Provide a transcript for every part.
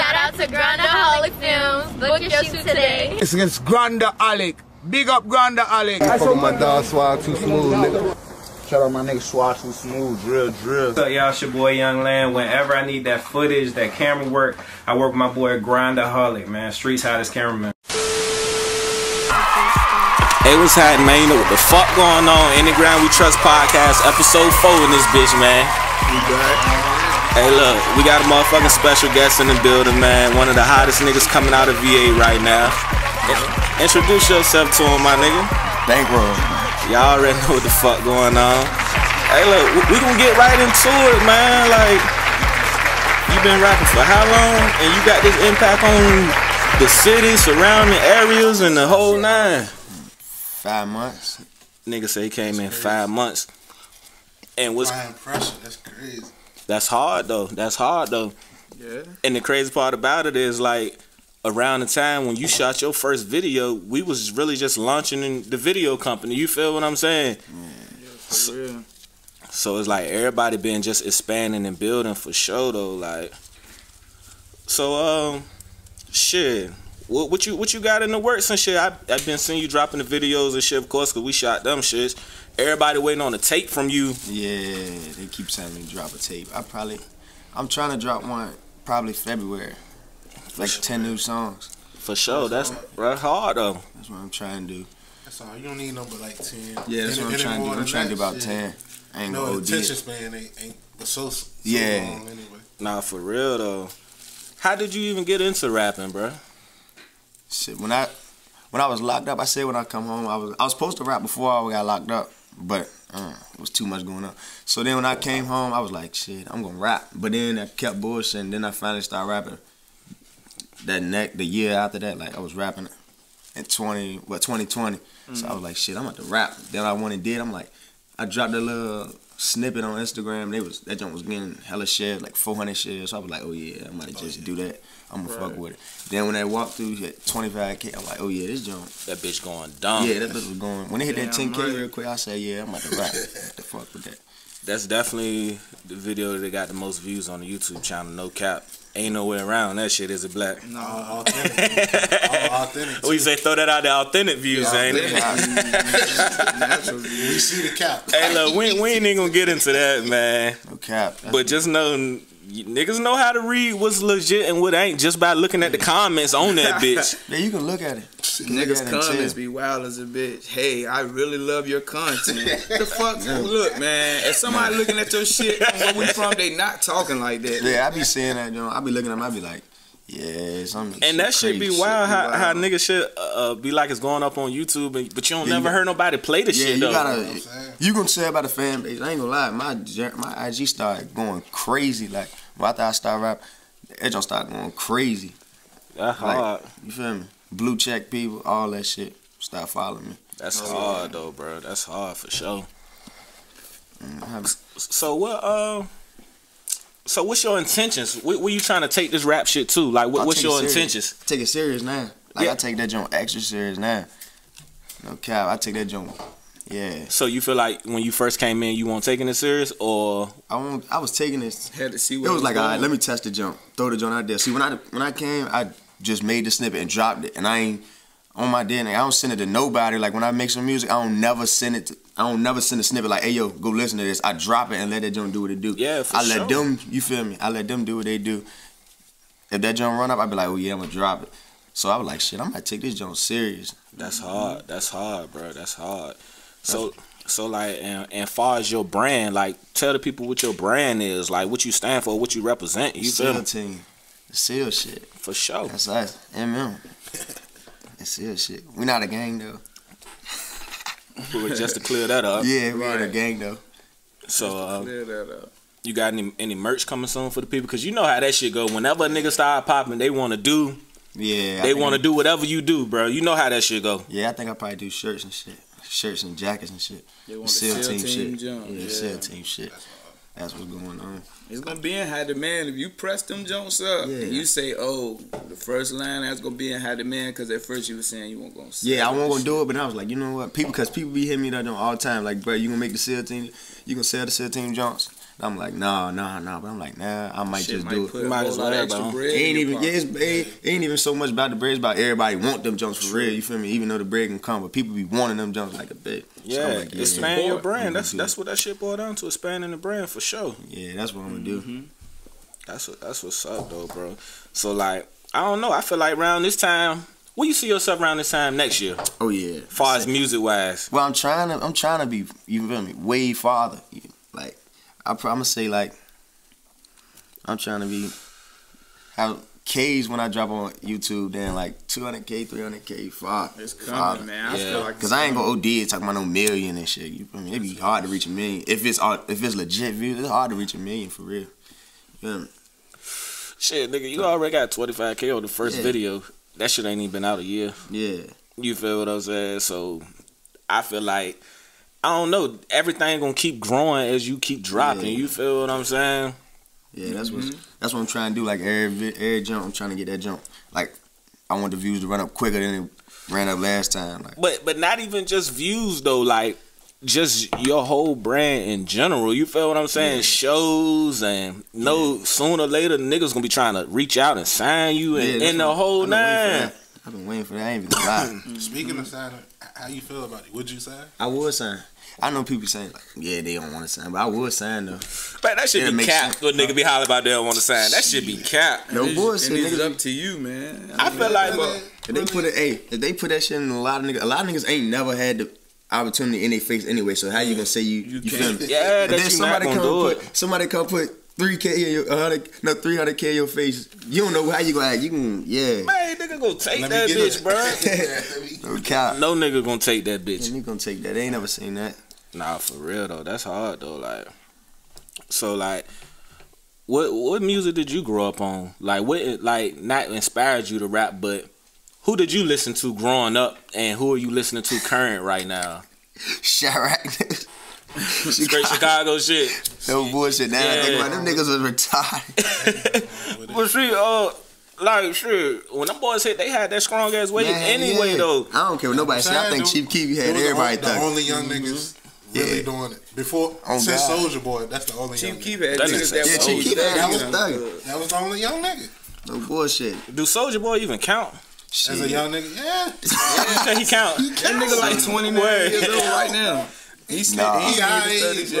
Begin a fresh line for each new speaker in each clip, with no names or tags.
Shout out to Grandaholic Films. Book your shoot today.
It's against Granda Alec. Big up Granda Alec.
I fuck with my dog Swag too smooth, nigga. Shout out my nigga Swag too smooth, drill, drill.
What's up, y'all? It's your boy Young Land. Whenever I need that footage, that camera work, I work with my boy Grindaholic, man. Streets hottest cameraman.
Hey, what's happening, man? You know what the fuck going on? In the Ground We Trust podcast, episode 4 in this bitch, man. Hey, look, we got a motherfucking special guest in the building, man. One of the hottest niggas coming out of VA right now. Introduce yourself to him, my nigga.
Bankroll.
Y'all already know what the fuck going on. Hey, look, we- we gonna get right into it, man. Like, you been rapping for how long? And you got this impact on the city, surrounding areas, and the whole nine.
Five months.
Nigga say he came in five months. And what's
Applying pressure, that's crazy.
That's hard though. That's hard though.
Yeah.
And the crazy part about it is like around the time when you shot your first video, we was really just launching in the video company. You feel what I'm saying?
For real.
So it's like everybody been just expanding and building for sure though. Like, so um, shit. What, what you what you got in the works and shit? I I've been seeing you dropping the videos and shit, of course, cause we shot them shits. Everybody waiting on the tape from you.
Yeah, they keep telling me to drop a tape. I probably, I'm trying to drop one probably February. Like 10 new songs.
For sure. That's right hard though.
That's what I'm trying to do.
That's all. You don't need no but like 10.
Yeah, that's
Any-
what I'm trying to do. I'm trying to do about
shit.
10. I ain't
No,
gonna OD
attention span ain't, ain't but so, so
Yeah.
long anyway.
Nah, for real though. How did you even get into rapping, bro?
Shit, when I when I was locked up, I said when I come home, I was I was supposed to rap before I got locked up, but uh, it was too much going on. So then when I came home, I was like, shit, I'm gonna rap. But then I kept bullshitting. Then I finally started rapping. That neck, the year after that, like I was rapping in 20, what 2020. So I was like, shit, I'm about to rap. Then I went and did. I'm like, I dropped a little snippet on Instagram. They was that joint was getting hella shares, like 400 shares. So I was like, oh yeah, I might just do that. I'm gonna fuck with it. Then when they walked through at 25k, I'm like, oh yeah, this joint.
That bitch going dumb.
Yeah, that bitch was going. When they hit that 10k
right.
real quick, I said, yeah, I'm about to rap. What the fuck with that?
That's definitely the video that got the most views on the YouTube channel. No cap. Ain't no way around that shit. Is it black?
No, authentic. all authentic.
We say throw that out the authentic views,
Yeah,
ain't it?
Natural. We see the cap.
Hey, look, we, we ain't even gonna get into that, man.
No cap. That's
But just know, n- niggas know how to read what's legit and what ain't just by looking at the comments on that bitch.
yeah, you can look at it. You can look
Niggas
at
comments
tell.
be wild as a bitch. Hey, I really love your content. the fuck? Look, man. If somebody looking at your shit from where we from, they not talking like that.
Yeah, I be saying that, John. I be looking at them. I be like, yeah, some.
And that shit be wild
shit.
how, how niggas shit uh, be like it's going up on YouTube, and, but you don't
Yeah,
never
got-
heard nobody play the
Yeah,
shit
you
though.
gotta.
I'm saying?
You gonna say about the fan base? I ain't gonna lie. My my IG started going crazy. Like well, after I started rap, it just started going crazy.
That's
Like,
hard.
You feel me? Blue check people, all that shit. Start following me.
That's hard though, bro. That's hard for sure.
Mm,
So what? Uh, so what's your intentions? Where, where you trying to take this rap shit to? Like, what, what's your intentions?
Take it serious now. Like
Yeah.
I take that joint extra serious now. No cap, I take that joint. Yeah,
So you feel like when you first came in, you weren't taking it serious, or
I want. I was taking this.
Had to see what
It
what
was like,
going
all right, let me test the jump, throw the joint out there. See, when I when I came, I just made the snippet and dropped it, and I ain't on my DNA. I don't send it to nobody. Like when I make some music, I don't never send it. To, I don't never send a snippet like, hey yo, go listen to this. I drop it and let that joint do what it do.
Yeah, for
I let
sure.
them. You feel me? I let them do what they do. If that joint run up, I'd be like, oh yeah, I'm gonna drop it. So I was like, shit, I might take this joint serious.
that's hard. That's hard, bro. That's hard. So. So like, and, and far as your brand, like, tell the people what your brand is, like, what you stand for, what you represent. You feel me?
team, seal shit.
For sure.
That's us, MM. The seal shit. We not a gang though.
Just to clear that up.
Yeah, we ain't a gang though.
So, uh,
Clear that up.
you got any any merch coming soon for the people? Cause you know how that shit go. Whenever a nigga start popping, they want to do,
Yeah,
they want to do whatever you do, bro. You know how that shit go.
Yeah, I think I probably do shirts and shit, shirts and jackets and shit.
They want the
SEAL
SEAL
team,
team
shit.
jump,
Yeah,
yeah.
SEAL team shit. That's what's going on.
It's gonna be in high demand if you press them Jones up.
Yeah.
And you say, "Oh, the first line that's gonna be in high demand," because at first you were saying you weren't gonna.
Yeah, I wasn't gonna do it, but I was like, you know what, people, because people be hitting me that all the time. Like, bro, you gonna make the SEAL team? You gonna sell the SEAL team jumps? I'm like, nah, nah, nah. But I'm like, nah, I might
Shit
just
might
do it.
put
Might as well,
extra bread
It ain't even yeah, it's,
pocket.
it, it ain't even so much about the bread. It's about everybody want them jumps for real. You feel me? Even though the bread can come, but people be wanting them jumps like a bit.
Yeah,
I'm like,
expand your brand.
gonna
That's that's what that shit boiled down to. Expanding the brand for sure.
Yeah, that's what I'm gonna do.
Mm-hmm.
That's what that's what's up though, bro. So like, I don't know. I feel like around this time, where you see yourself around this time next year,
Oh yeah.
far as music wise.
Well, I'm trying to. I'm trying to be. You feel me? Way farther. Like, I, promise gonna say like. I'm trying to be. Have K's when I drop on YouTube. Then like 200k, 300k, far.
It's coming,
farther.
man. I
Yeah.
feel like
Cause I ain't gonna OD talking about no million and shit. You feel me? It'd be hard to reach a million if it's all- if it's legit views. It's hard to reach a million for real. You feel me?
Shit, nigga, you already got 25k on the first
Yeah.
video. That shit ain't even been out a year.
Yeah.
You feel what I'm saying? So I feel like I don't know. Everything gonna keep growing as you keep dropping.
Yeah.
You feel what I'm saying?
Yeah, that's what
Mm-hmm.
that's what I'm trying to do. Like every vi- every jump, I'm trying to get that jump. Like I want the views to run up quicker than it ran up last time. Like
But but not even just views though. Like just your whole brand in general. You feel what I'm saying?
Yeah.
Shows and no sooner or later niggas gonna be trying to reach out and sign you and
Yeah, that's
in the
what-
whole
I've been waiting for
nine.
I've been waiting for that. I ain't even gonna lie.
Speaking of signing, h- how you feel about it? Would you sign?
I would sign. I know people saying like, yeah, they don't want to sign, but I would sign though.
But that should
Yeah, it
be
makes
capped.
sense.
Nigga be hollering about they don't want to sign. That should be capped.
No
And
bullshit,
it's
niggas.
up to you, man.
I feel like
If they put it, hey, if they put that shit in a lot of niggas, a lot of niggas ain't never had the opportunity in their face anyway. So how you gonna say you you, feel me?
Yeah,
And
that
then somebody
not
come
gonna do
put somebody come put three k in your hundred no three hundred k in your face. You don't know how you gonna act. You can yeah.
Man, nigga gonna take
Let
that bitch,
it.
bro.
No cap.
No nigga gonna take that bitch.
And you gonna take that? They ain't never seen that.
Nah, for real though. That's hard though. Like, so like, what what music did you grow up on? Like, what like not inspired you to rap, but who did you listen to growing up, and who are you listening to current right now?
Chiraq.
Straight Chicago shit.
No bullshit. Now I think about them niggas was retired.
But see, uh, like shit, when them boys hit, they had that strong ass weight
Man,
anyway
yeah.
though.
I don't care what nobody say. I think
dude,
Chief Keef
It
had everybody
on- the
thugging.
only young niggas really
Yeah.
doing it. Before
Oh,
since
God.
Soulja Boy, that's the only young
Chief
nigga.
Keef had
That
niggas
nigga-
that
Yeah,
was
Chief Keef had
That was
niggas thugging.
That was the only young nigga.
No bullshit.
Do Soulja Boy even count?
As a young nigga, yeah.
Can he count?
That nigga like 29 years old right now. He's
Nah.
he,
He
he
alright,
in his 30s,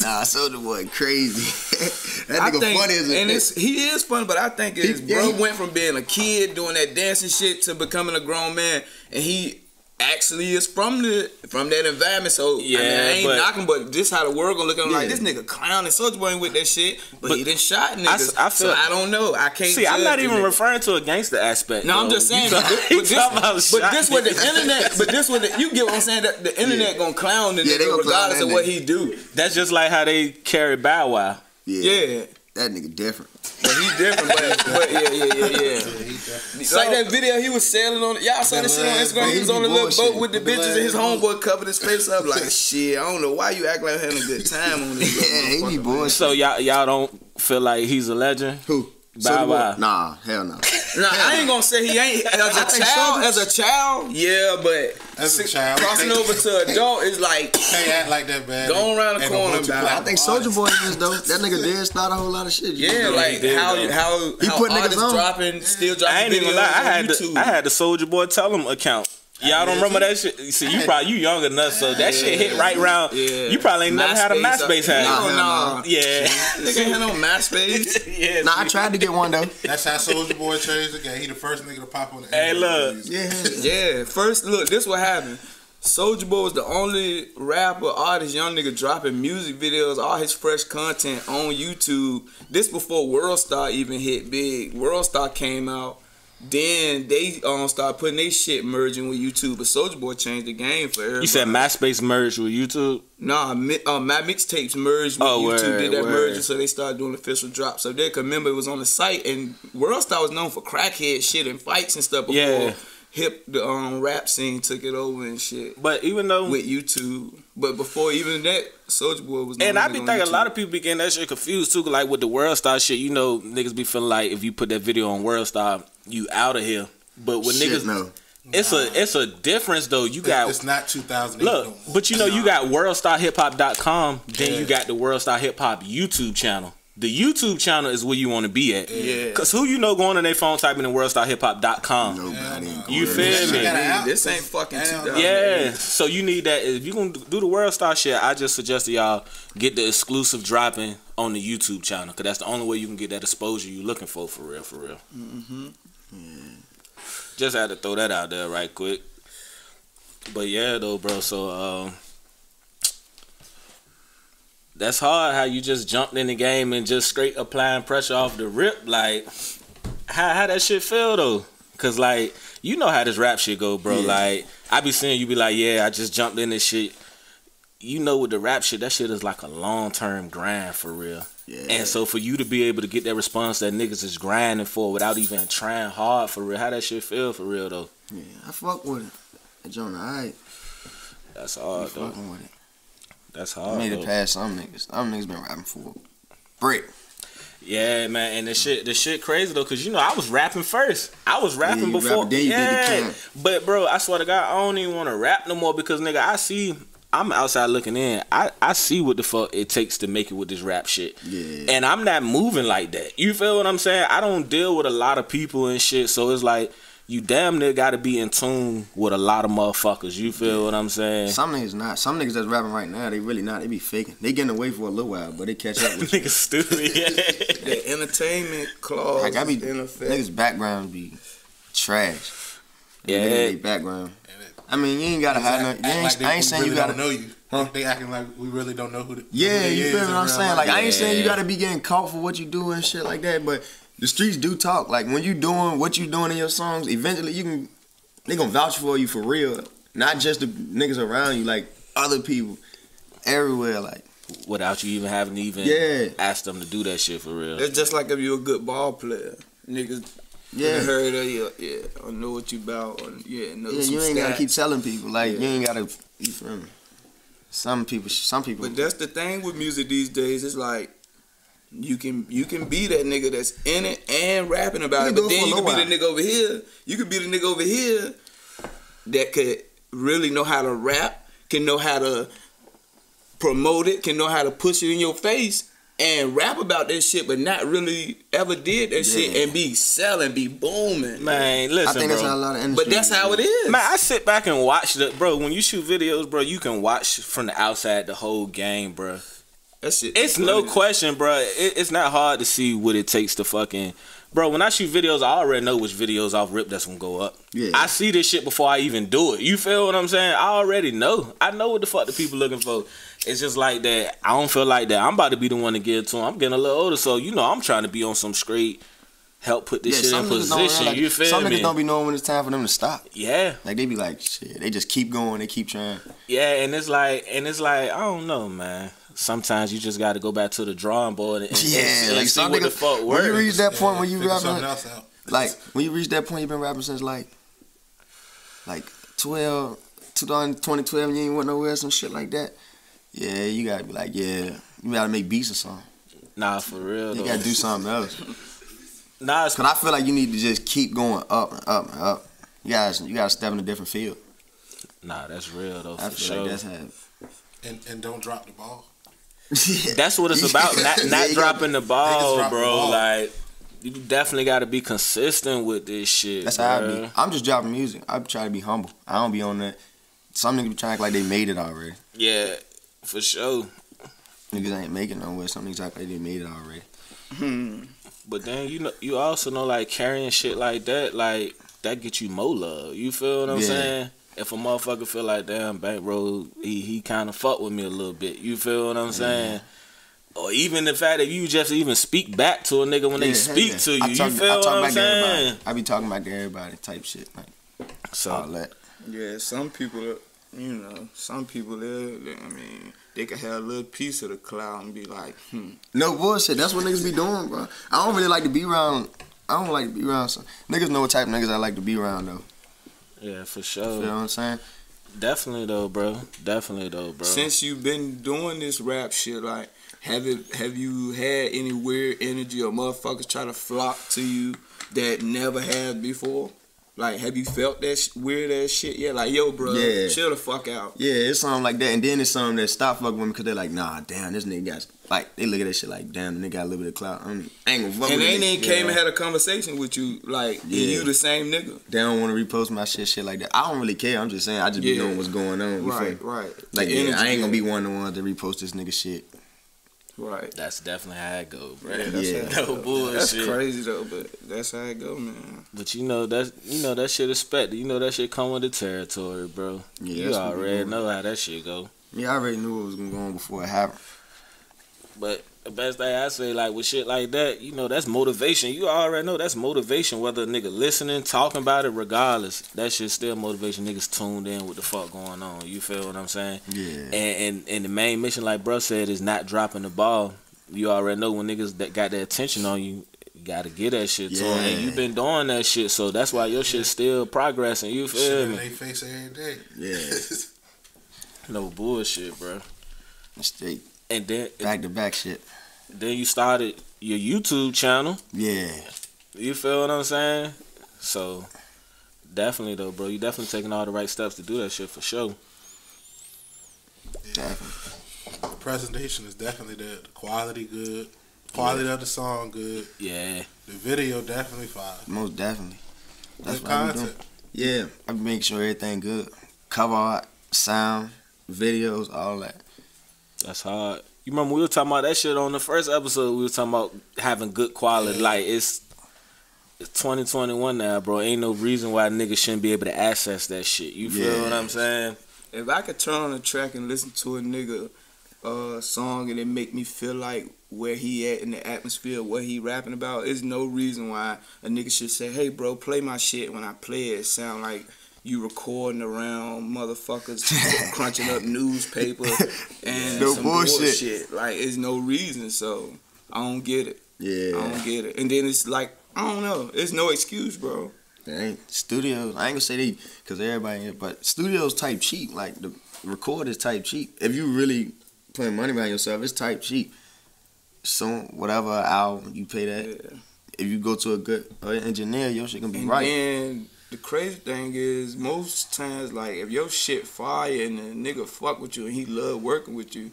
yeah.
Nah, Soulja Boy crazy. that
I
nigga
think,
funny as a
and it's he is fun, but I think his
He- yeah,
bro
he-
went from being a kid doing that dancing shit to becoming a grown man, and he actually is from the from that environment. So yeah, I, mean, I ain't
but-
knocking, but this how the world gonna look at him like this nigga clowning Soulja Boy ain't with that shit, but,
But
he done shot
I
niggas.
s- I feel-
so I don't know. I can't.
See, I'm not even
nigga.
referring to a gangster aspect.
No, I'm just saying.
You
But
talk-
this,
you
but this, but this what the internet. But this what the, you get what I'm saying. That the internet gonna clown the
Yeah,
nigga
gonna clown
regardless of what
nigga.
he do.
That's just like how they carry Bow Wow.
Yeah,
Yeah,
that nigga different.
but he different. But, but yeah, yeah, yeah, yeah. like that video he was sailing on. It Y'all saw that shit on Instagram. He was on a little boat with the bitches, and his homeboy covered his face up like shit. I don't know why you act like having a good time on this.
Yeah, he be bullshit.
So y'all y'all don't feel like he's a legend?
Who?
Bow
Soulja Boy? Nah, hell no.
Nah, I ain't gonna say he ain't as
I
a
think
child.
Soulja-
As a child, yeah, but
As a child,
crossing over to adult is like
Can't act like that bad.
Going around the corner,
multiply.
I think Soulja Boy is though. That nigga did start a whole lot of shit. you
Yeah,
know?
like
did,
how
though.
how
He put niggas on.
dropping, still dropping
I ain't even
videos
lie. I had the I had the Soulja Boy tell him account. Y'all don't remember that shit? See, you probably you younger than us, so that shit hit right round.
Yeah.
You probably ain't never had a MySpace
Hell
hat.
no.
Yeah,
Nigga had no MySpace.
yeah.
Nah, I tried to get one though.
That's how Soulja Boy changed the game. He the first nigga to pop on the.
Hey, look.
Yeah.
Yeah, first look, this what happened. Soulja Boy was the only rapper, artist, young nigga dropping music videos, all his fresh content on YouTube. This before World Star even hit big. World Star came out. Then they um started putting their shit merging with YouTube, but Soulja Boy changed the game for everybody.
You said MySpace merged with YouTube.
Nah, mi- uh, my mixtapes merged with
Oh,
YouTube.
word,
did that
word.
merger, so they started doing official drops. So they could remember it was on the site, and Worldstar was known for crackhead shit and fights and stuff before
Yeah.
Hip the um rap scene took it over and shit
But even though,
with YouTube. But before even that, Soulja Boy was.
and I be thinking a lot of people be getting that shit confused too. Like with the World Star shit, you know, niggas be feeling like if you put that video on World Star, you out of here. But with
Shit,
niggas,
no.
it's a it's a difference though. You got
it's not 2008.
Look,
no
but you know, you got worldstarhiphop.com, then you got the Worldstar Hip Hop YouTube channel. The YouTube channel is where you want to be at.
Yeah.
Cause who you know going on their phone typing in worldstarhiphop.com.
Nobody. ain't
You feel me?
She got an app.
This ain't fucking
Hell no.
2000.
Yeah, so you need that. If you gonna do the World Star shit, I just suggest that y'all get the exclusive dropping on the YouTube channel, cause that's the only way you can get that exposure you looking for, for real, for real.
Mm-hmm.
Just had to throw that out there right quick. But yeah, though, bro. So um, that's hard. How you just jumped in the game and just straight applying pressure off the rip. Like, how how that shit feel though? Cause like you know how this rap shit go, bro.
Yeah.
Like I be seeing you be like, yeah, I just jumped in this shit. You know, with the rap shit, that shit is like a long term grind for real.
Yeah.
And so for you to be able to get that response that niggas is grinding for without even trying hard for real, how that shit feel for real though?
yeah, I fuck with it. Joint, alright.
That's
I
hard though.
fucking with it.
That's hard.
I made it
though.
past some niggas. Some niggas been rapping for brick.
Yeah, man, and the shit, the shit crazy though, cause you know I was rapping first. I was rapping
you
before.
rapping, then you did the
yeah, but bro, I swear to God, I don't even want to rap no more because nigga, I see. I'm outside looking in. I, I see what the fuck it takes to make it with this rap shit.
Yeah.
And I'm not moving like that. You feel what I'm saying? I don't deal with a lot of people and shit. So it's like you damn near gotta be in tune with a lot of motherfuckers. You feel what I'm saying?
Some niggas not. Some niggas that's rapping right now, they really not. They be faking. They getting away for a little while, but they catch up with you.
Nigga stupid. Yeah.
The entertainment clause
Like I be
is in effect.
niggas background be trash.
Yeah.
Niggas, they background. I mean, you ain't gotta hide
Act-
nothing. You
like
I ain't
we
saying
really
you gotta.
don't know you.
Huh?
They acting like we really don't know who. The,
Yeah,
who they
you
is
feel what I'm saying?
life.
Like I ain't saying you gotta be getting caught for what you do and shit like that, but the streets do talk. Like when you doing what you doing in your songs, eventually you can they gonna vouch for you for real. Not just the niggas around you, like other people everywhere. Like
Without you even having to even
Yeah.
ask them to do that shit for real.
It's just like if you're a good ball player. Niggas
yeah,
yeah. heard of you, yeah, I know what you about, or, yeah, know
yeah,
some
you ain't gotta keep telling people. Like you ain't gotta. You feel me? Some people, some people.
But that's the thing with music these days. It's like you can you can be that nigga that's in it and rapping about it, but then you
a
can be the nigga over here. You can be the nigga over here that could really know how to rap, can know how to promote it, can know how to push it in your face. And rap about that shit, but not really ever did that shit and be selling, be booming.
Man,
I
listen,
think
bro.
that's how a lot of industry.
But that's how it is.
Man, I sit back and watch the bro. When you shoot videos, bro, you can watch from the outside the whole game, bro.
That shit.
It's no question, bro. It, it's not hard to see what it takes to fucking, bro. When I shoot videos, I already know which videos off rip that's gonna go up.
Yeah.
I see this shit before I even do it. You feel what I'm saying? I already know. I know what the fuck the people looking for. It's just like that. I don't feel like that. I'm about to be the one to give it to them. I'm getting a little older, so you know I'm trying to be on some straight. Help put this
Yeah,
shit in position.
realize-
you feel
Some
me?
Some niggas don't be knowing when it's time for them to stop.
yeah.
Like they be like, shit. They just keep going. They keep trying.
Yeah, and it's like, and it's like, I don't know, man. Sometimes you just got to go back to the drawing board and, and,
Yeah,
and
like
see
some
what the
niggas.
fuck
When you reach that point when you
Figure
rapping,
something else out.
like when you reach that point, you've been rapping since like, like 12, 2012, and you ain't went nowhere, some shit like that. Yeah, you gotta be like, yeah, you gotta make beats or something.
Nah, for real.
You
though.
gotta do something else.
Nah, it's,
Cause I feel like you need to just keep going up and up and up. You guys, you gotta step in a different field.
nah, that's real though.
I
For
feel
sure.
like that's how.
And and don't drop the ball.
That's what it's about. Not not dropping the ball,
drop the
bro.
ball.
Like you definitely got to be consistent with this shit.
That's how I be. I'm just dropping music. I try to be humble. I don't be on that. Some niggas be trying to act like they made it already.
Yeah, for sure.
Niggas ain't making nowhere. Some niggas act like they made it already.
Hmm.
But then you know, you also know like carrying shit like that, like that get you more love. You feel what I'm
Yeah.
saying? If a motherfucker feel like damn bankroll, he he kind of fuck with me a little bit. You feel what I'm saying? Or even the fact that you just even speak back to a nigga when they speak
yeah.
to you.
I
you feel
I talk
what I'm
back to everybody.
saying?
I be talking back to everybody type shit. Like all
So
that.
Yeah, some people, you know, some people, they, they- I mean, they can have a little piece of the cloud and be like, hmm.
No bullshit. That's what niggas be doing, bro. I don't really like to be around. I don't like to be around some niggas. Know what type of niggas I like to be around though.
Yeah, for sure.
You
sure.
know what I'm saying?
Definitely though, bro. Definitely though, bro.
Since you've been doing this rap shit, like, have it, have you had any weird energy or motherfuckers try to flock to you that never had before? Like, have you felt that sh- weird ass shit yet? Like, yo, bro,
Yeah.
chill the fuck out.
Yeah, it's something like that. And then it's something that stop fucking with me because they're like, nah, damn, this nigga got, like, they look at that shit like, damn, the nigga got a little bit of clout. I'm, I ain't gonna fuck
And
with
they ain't even came and had a conversation with you, like, and
Yeah.
you the same nigga.
They don't want to repost my shit, shit like that. I don't really care. I'm just saying, I just be knowing what's going on.
Right,
feel
right.
Like,
The
yeah, I ain't gonna be one of the ones to repost this nigga shit.
Right.
That's definitely how it go, bro.
Yeah, that's
Yeah.
No bullshit.
That's crazy though, but that's how it go, man.
But you know that's you know that shit expected. You know that shit come with the territory, bro.
Yeah,
you
that's what we
already know how that shit go.
Yeah, I already knew what was gonna go on before it happened.
But the best thing I say, like with shit like that, you know, that's motivation. You already know that's motivation. Whether a nigga listening, talking about it, regardless, that shit still motivation. Niggas tuned in with the fuck going on. You feel what I'm saying?
Yeah.
And and, and the main mission, like bruh said, is not dropping the ball. You already know when niggas that got their attention on you, you gotta get that shit to 'em. And
Yeah.
you been doing that shit, so that's why your shit still progressing. You
Shit
feel
in
me?
they face every day.
Yeah.
No bullshit, bro.
Straight
And then
back to back shit.
then you started your YouTube channel.
Yeah.
You feel what I'm saying? So definitely though, bro, you definitely taking all the right steps to do that shit for sure.
Definitely.
The presentation is definitely there. The quality good. Quality of the song good.
Yeah.
The video definitely fire.
Most definitely. That's
Good
what I be doing.
content.
Yeah, I be making sure everything good. Cover art, sound, videos, all that.
That's hard. You remember we were talking about that shit on the first episode. We were talking about having good quality. Like it's, it's 2021 now, bro. Ain't no reason why niggas shouldn't be able to access that shit. You feel what I'm saying?
If I could turn on a track and listen to a nigga uh song and it make me feel like where he at in the atmosphere, what he rapping about, there's no reason why a nigga should say, Hey bro, play my shit when I play it. Sound like you recording around motherfuckers crunching up newspaper and
No
some
bullshit.
bullshit. Like it's no reason, so I don't get it.
Yeah, I
don't get it. And then it's like I don't know. It's no excuse, bro.
They ain't studios. I ain't gonna say they, cause everybody, but studios type cheap. Like the record is type cheap. If you really putting money behind yourself, it's type cheap. So whatever hour you pay that.
Yeah.
If you go to a good uh, engineer, your shit gonna be
And
right.
then the crazy thing is, most times, like if your shit fire and the nigga fuck with you and he love working with you,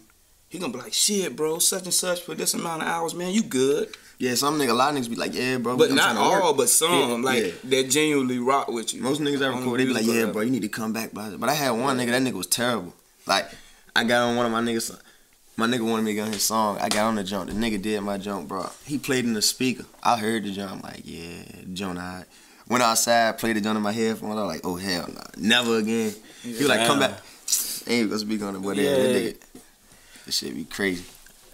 he gonna be like, shit, bro, such and such for this amount of hours, man, you good.
yeah, some nigga, a lot of niggas be like, yeah, bro.
But not all, but some,
Yeah,
like
yeah.
that genuinely rock with you.
Most niggas I record, they be like, yeah, bro, you need to come back. But but I had one nigga, that nigga was terrible. Like, I got on one of my niggas, my nigga wanted me to get on his song. I got on the jump. The nigga did my jump, bro. He played in the speaker. I heard the jump. I'm like, yeah, jump, alright. Went outside, played the jump in my headphones. I was like, oh, hell no. Never again. He was like, come
Damn.
back. Ain't gonna speak on it, but yeah.
Yeah.
that nigga, this shit be crazy.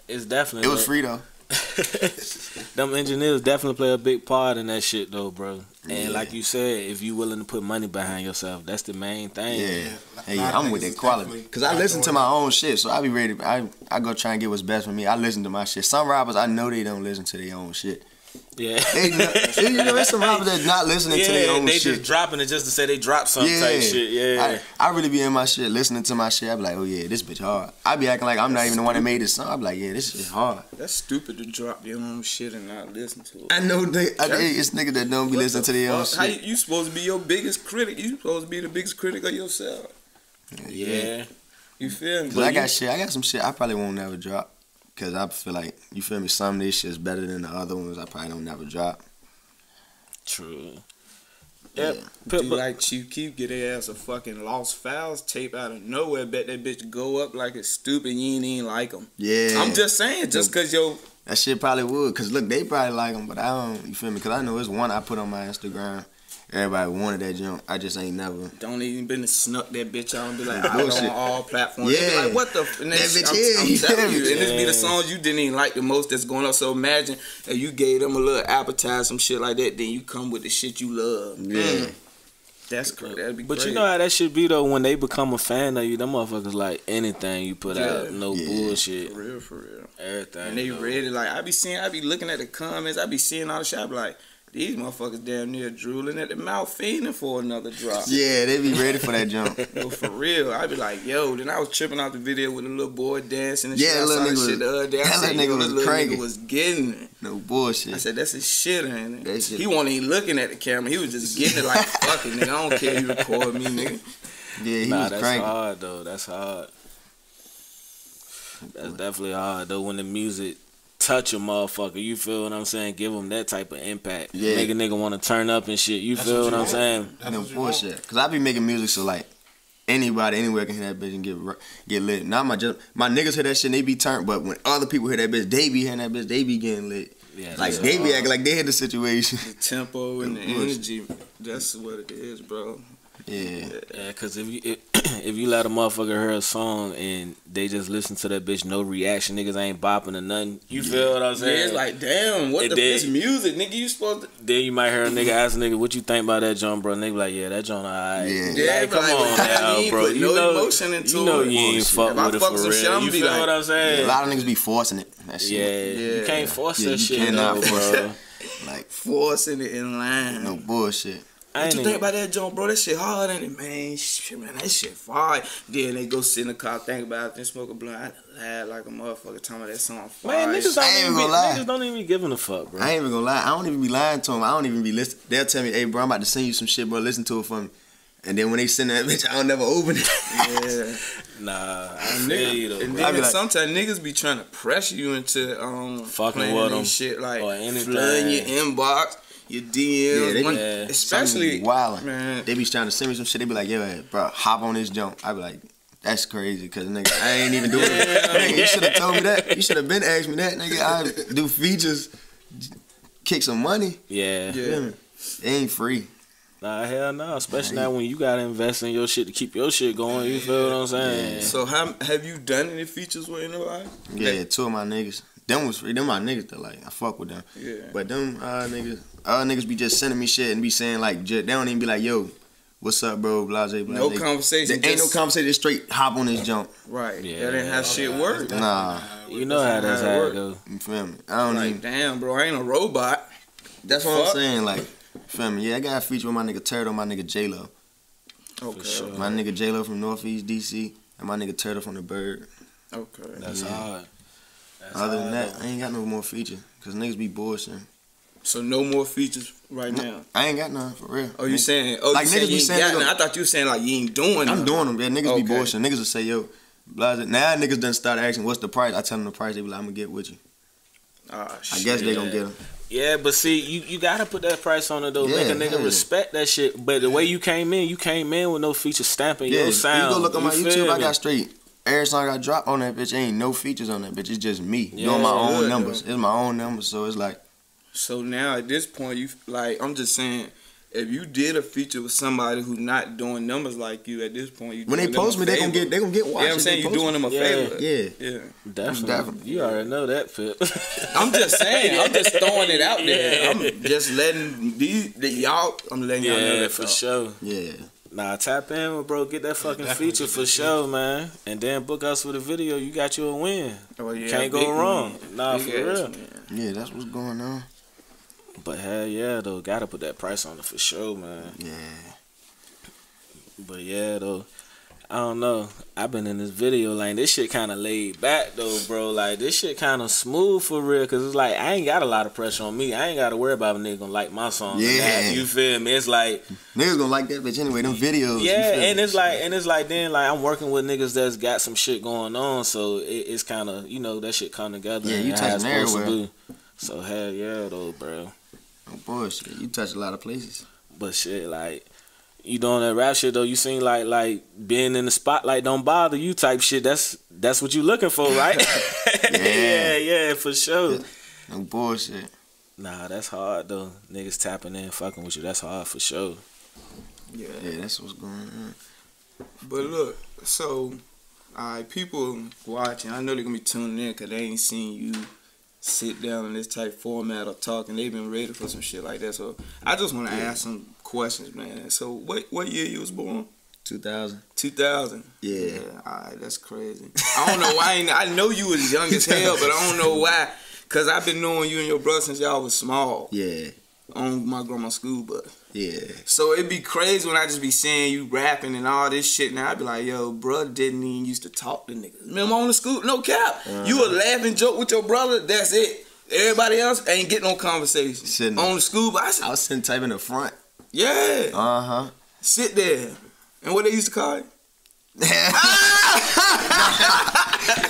It's definitely
It was free, though.
Them engineers definitely play a big part in that shit though, bro. And
Yeah.
like you said, if you willing to put money behind yourself, that's the main thing.
Yeah.
Yeah,
Hey, yeah, I'm with
niggas
that
is
quality. Cause I listen to my own shit, so I be ready. I I go try and get what's best for me. I listen to my shit. Some rappers I know they don't listen to their own shit.
Yeah.
They, you know, there's some rappers that not listening to their
yeah,
own
they
shit.
just dropping it just to say they dropped some type shit. Yeah.
I, I really be in my shit, listening to my shit. I be like, oh yeah, this bitch hard. I be acting like I'm not even the one that made this song. I be like, yeah, this shit hard.
That's stupid to drop your own shit and not listen to it.
I know they, I, they, it's niggas that don't be
What
listening
the
to their own?
How
shit.
you, you supposed to be your biggest critic? You supposed to be the biggest critic of yourself.
yeah.
You feel me?
Cause I got shit. I got some shit I probably won't never drop. Cause I feel like you feel me. Some of this shit's better than the other ones. I probably don't never drop.
True.
Yeah.
Yep. Put-
Do
but-
like Chief Keef get their ass a fucking Lost Files tape out of nowhere. Bet that bitch go up like it's stupid. You ain't even like them.
Yeah.
I'm just saying, just cause yo,
That shit probably would, cause look, they probably like them, but I don't. You feel me? Cause I know it's one I put on my Instagram. Everybody wanted that jump. I just ain't never.
don't even been to snuck that bitch out and be like, out
Bullshit.
on all platforms.
Yeah.
like, what the? F-? And
That
that
bitch
I'm,
here,
I'm telling you,
me?
and this be the songs you didn't even like the most that's going up. So imagine if you gave them a little appetizer, some shit like that, then you come with the shit you love.
Yeah.
Mm. That's crazy. That'd be
But
crazy.
you know how that should be though when they become a fan of you, them motherfuckers like anything you put out, no
Yeah.
bullshit,
for real, for real.
everything.
And they
you know.
ready like I be seeing, I be looking at the comments, I be seeing all the shit. I be like, These motherfuckers damn near drooling at the mouth, fiending for another drop.
Yeah, they be ready for that jump.
No, for real. I be like, yo. Then I was tripping out the video with a little boy dancing and
Yeah,
shit. I
little
saw
nigga
this shit
was-
the other day. I said,
little
yo,
nigga was
little
cranking.
nigga was getting it.
No bullshit.
I said, that's his shit, ain't
That
it?
shit-
He wasn't even looking at the camera. He was just getting it like, fuck it, nigga. I don't care if you record me, nigga.
yeah, he
nah,
was
that's
cranking.
hard though. That's hard. That's definitely hard though. When the music touch a motherfucker, you feel what I'm saying? Give them that type of impact.
Yeah.
Make a nigga want to turn up and shit. You
That's
feel
what
what,
you
I'm
want.
saying?
That's
no
what want.
bullshit. Cause I be making music so like anybody anywhere can hear that bitch and get get lit. Not my just my niggas hear that shit and they be turned, but when other people hear that bitch, they be hearing that bitch, they be getting lit.
Yeah,
Like they be acting like they had the situation.
The tempo and the
Of
energy. That's what it is, bro.
Yeah.
Yeah, cause if you if, if you let a motherfucker hear a song and they just listen to that bitch, no reaction, niggas ain't bopping or nothing. You feel what I'm
Yeah,
saying?
it's like, damn, what
It
the
did.
this music, nigga? You supposed to
then you might hear a nigga ask a nigga, "What you think about that joint, bro?" And they be like, "Yeah, that joint alright."
Yeah.
Yeah,
like, come
like,
on
you
now, bro. You
no
know,
emotion into
you know
it.
you ain't fuck
If I
with it
fuck
for real.
shit, I'ma
you
be
feel
like,
what I'm saying?
A lot of niggas be forcing it. That shit.
Yeah, you can't force
Yeah,
that
you
shit,
cannot
though, bro.
Like
forcing it in line.
no bullshit.
I
What you think about that joint, bro? That shit hard, ain't it, man? Shit, man, that shit fire. Then they go sit in the car, think about it, then smoke a blunt. I laugh like a motherfucker talking about that song fire.
Man, niggas don't,
ain't
even
gonna
be,
lie.
niggas don't even be giving a fuck, bro.
I ain't even gonna lie. I don't even be lying to them. I don't even be listening. They'll tell me, "Hey, bro, I'm about to send you some shit, bro. Listen to it for me." And then when they send that bitch, I don't never open it.
Yeah.
Nah, I feel you though,
And then
like-
sometimes niggas be trying to pressure you into um
Fucking
planning
with
and
'em
shit like
or anything.
flooding your inbox, your DMs,
Yeah, they
one-
be-
Yeah.
especially
wild.
man.
They be trying to send me some shit. They be like, "Yo, hey, bro, hop on this jump." I be like, "That's crazy," cause nigga, I ain't even doing it. Nigga, you should have told me that. You should have been asked me that, nigga. I do features, kick some money.
Yeah.
Yeah.
Feel? It ain't free.
Nah, hell no. Especially now when you gotta invest in your shit to keep your shit going. You feel what I'm saying? Yeah.
So how have you done any features with anybody?
Yeah, two of my niggas. Them was free. Them my niggas that like I fuck with them.
Yeah.
But them uh niggas, other niggas be just sending me shit and be saying like, ju- they don't even be like, "Yo, what's up, bro?" Blase, blase.
No conversation.
There ain't no conversation. just Straight hop on this jump.
Right.
Yeah.
That ain't how shit work.
Nah,
You know how that's
how it
how
work.
go.
you feel me? I don't
Like,
even.
damn, bro, I ain't a robot.
That's what
fuck?
I'm saying. Like, feel me? Yeah, I got a feature with my nigga Turtle, my nigga J Lo,
Okay.
sure.
my nigga J Lo from Northeast DC, and my nigga Turtle from the Bird.
Okay.
That's
Yeah.
hard. That's
Other than
hard,
that. I ain't got no more features. Cause niggas be bullshitting.
So no more features right
No,
now.
I ain't got none for real.
Oh, you saying? Oh,
Like,
you saying
niggas be
you ain't
saying
got none. I thought you were saying like you ain't doing.
I'm
none.
doing them. Yeah, niggas
Okay.
be bullshitting. Niggas will say, yo, blase. Now niggas done start asking, what's the price? I tell them the price. They be like, I'm gonna get with you.
Ah,
I guess they gonna get them.
Yeah, but see, you, you gotta put that price on it though. Make a nigga
yeah.
respect that shit. But the way you came in, you came in with no feature stamping
Yeah,
your
you go look on my
feel
YouTube. I
me?
got straight. Every song I drop on that bitch ain't no features on that bitch. It's just me
Yeah,
doing my own
though.
numbers. It's my own numbers, so it's like
So now at this point, you like I'm just saying, if you did a feature with somebody who's not doing numbers like you at this point, you
when they
doing them
post
a
me, they gonna get they gonna get
Yeah,
watched.
I'm saying you're doing them a
Yeah.
favor.
Yeah.
Yeah.
Definitely.
Definitely.
You already know that, Pip.
I'm just saying. I'm just throwing it out there.
Yeah.
I'm just letting these the, y'all. I'm letting y'all know that
for
though.
sure.
Yeah.
Nah, tap in, with bro. Get that fucking
Definitely
feature for
the
sure, man. And then book us with a video. You got you a win.
Oh, yeah,
Can't go wrong.
man.
Nah,
Big
for
ass
real.
man.
Yeah, that's what's going on.
But hell yeah, though. Gotta put that price on it for sure, man.
Yeah.
But yeah, though. I don't know. I've been in this video lane. This shit kind of laid back though, bro. Like this shit kind of smooth for real. Cause it's like I ain't got a lot of pressure on me. I ain't got to worry about a nigga gonna like my song.
Yeah.
you feel me? It's like
Niggas gonna like that bitch anyway. Them videos. you
yeah, and
me?
it's like and it's like then like I'm working with niggas that's got some shit going on. So it, it's kind of you know that shit come together.
Yeah, you touching
to
everywhere.
So hell yeah, though, bro.
No bullshit. You touch a lot of places.
But shit, like you doing that rap shit though, you seem like like being in the spotlight don't bother you type shit. That's that's what you looking for, right? yeah,
Yeah.
yeah, for sure.
No bullshit.
Nah, that's hard though. Niggas tapping in, fucking with you. That's hard for sure.
Yeah.
Yeah, that's what's going on.
But look, so, alright, people watching, I know they're gonna be tuning in because they ain't seen you sit down in this type format of talking. they've been ready for some shit like that. So I just want to ask some questions, man. So what what year you was born?
2000.
2000.
Yeah.
alright, that's crazy. I don't know why. I, ain't, I know you was young as hell, but I don't know why. Cause I've been knowing you and your brother since y'all was small.
Yeah.
on my grandma's school bus.
Yeah.
So it'd be crazy when I just be seeing you rapping and all this shit. Now I'd be like, yo, bro, didn't even used to talk to niggas. Remember on the school? No cap. You a laughing joke with your brother. That's it. Everybody else ain't get no conversation.
Sitting-
on the school bus.
I was sitting type in the front.
Yeah.
Uh huh.
Sit there. And what they used to call it?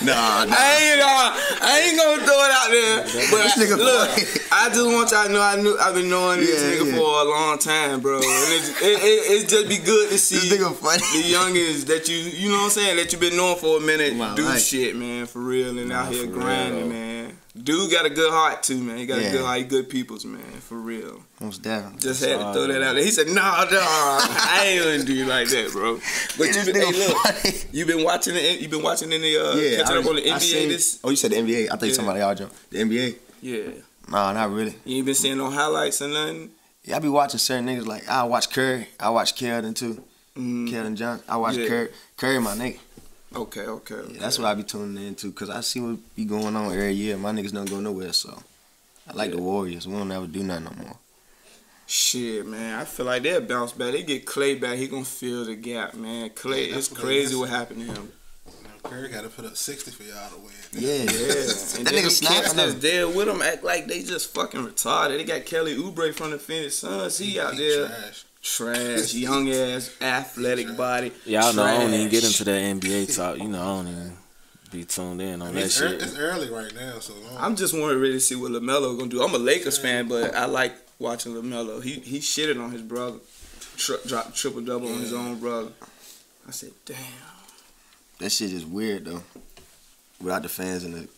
Nah, nah.
I ain't, uh, I ain't gonna throw it out there. But
nigga
look. I just want y'all to know I knew I've been knowing this
Yeah,
nigga
yeah.
for a long time, bro. And it's, it, it, it just be good to see
This nigga funny.
the youngins that you you know what I'm saying that you've been knowing for a minute
My
do
life.
shit, man, for real, and out here
for real,
grinding, man. Dude got a good heart too, man. He got a good heart, he good people's man, for real.
Most definitely.
Just had to throw that out there. He said, "No, nah, no, I ain't gonna do you like that, bro." But
Yeah,
you been, hey, look,
funny.
you been watching the, you been watching any uh,
Yeah,
catching
I,
up on the NBA
seen-
this
Oh, you said the NBA? I think
Yeah.
somebody y'all joke. The NBA?
Yeah.
Nah, not really.
You ain't been seeing no highlights or nothing?
Yeah, I be watching certain niggas like I watch Curry. I watch Keldon too.
Mm,
Keldon Johnson. I watch
Yeah.
Curry. Curry, my nigga.
Okay, okay. okay.
Yeah, that's what I be tuning into because I see what be going on every year. My niggas don't go nowhere, so I like the Warriors. We don't ever do nothing no more.
Shit, man. I feel like they'll bounce back. They get Clay back. He gonna fill the gap, man. Clay,
Yeah,
it's
what
crazy what happened to him.
Curry got to put up 60 for y'all to win.
Yeah,
Yeah. And
that nigga
them cats
snapping
that's there with him act like they just fucking retarded. They got Kelly Oubre from the Phoenix Suns. He out
He
there
trash.
Trash, young ass, athletic body.
Y'all know I don't even get into that NBA talk. You know I don't even be tuned in
I
on
mean,
that
it's, ear-
shit.
it's early right now, so long.
I'm just wanting ready to see what Lamelo gonna do. I'm a Lakers fan, but I like watching Lamelo. He he shitted on his brother, Tri- dropped triple double on his own brother. I said, damn.
That shit is weird though. Without the fans in the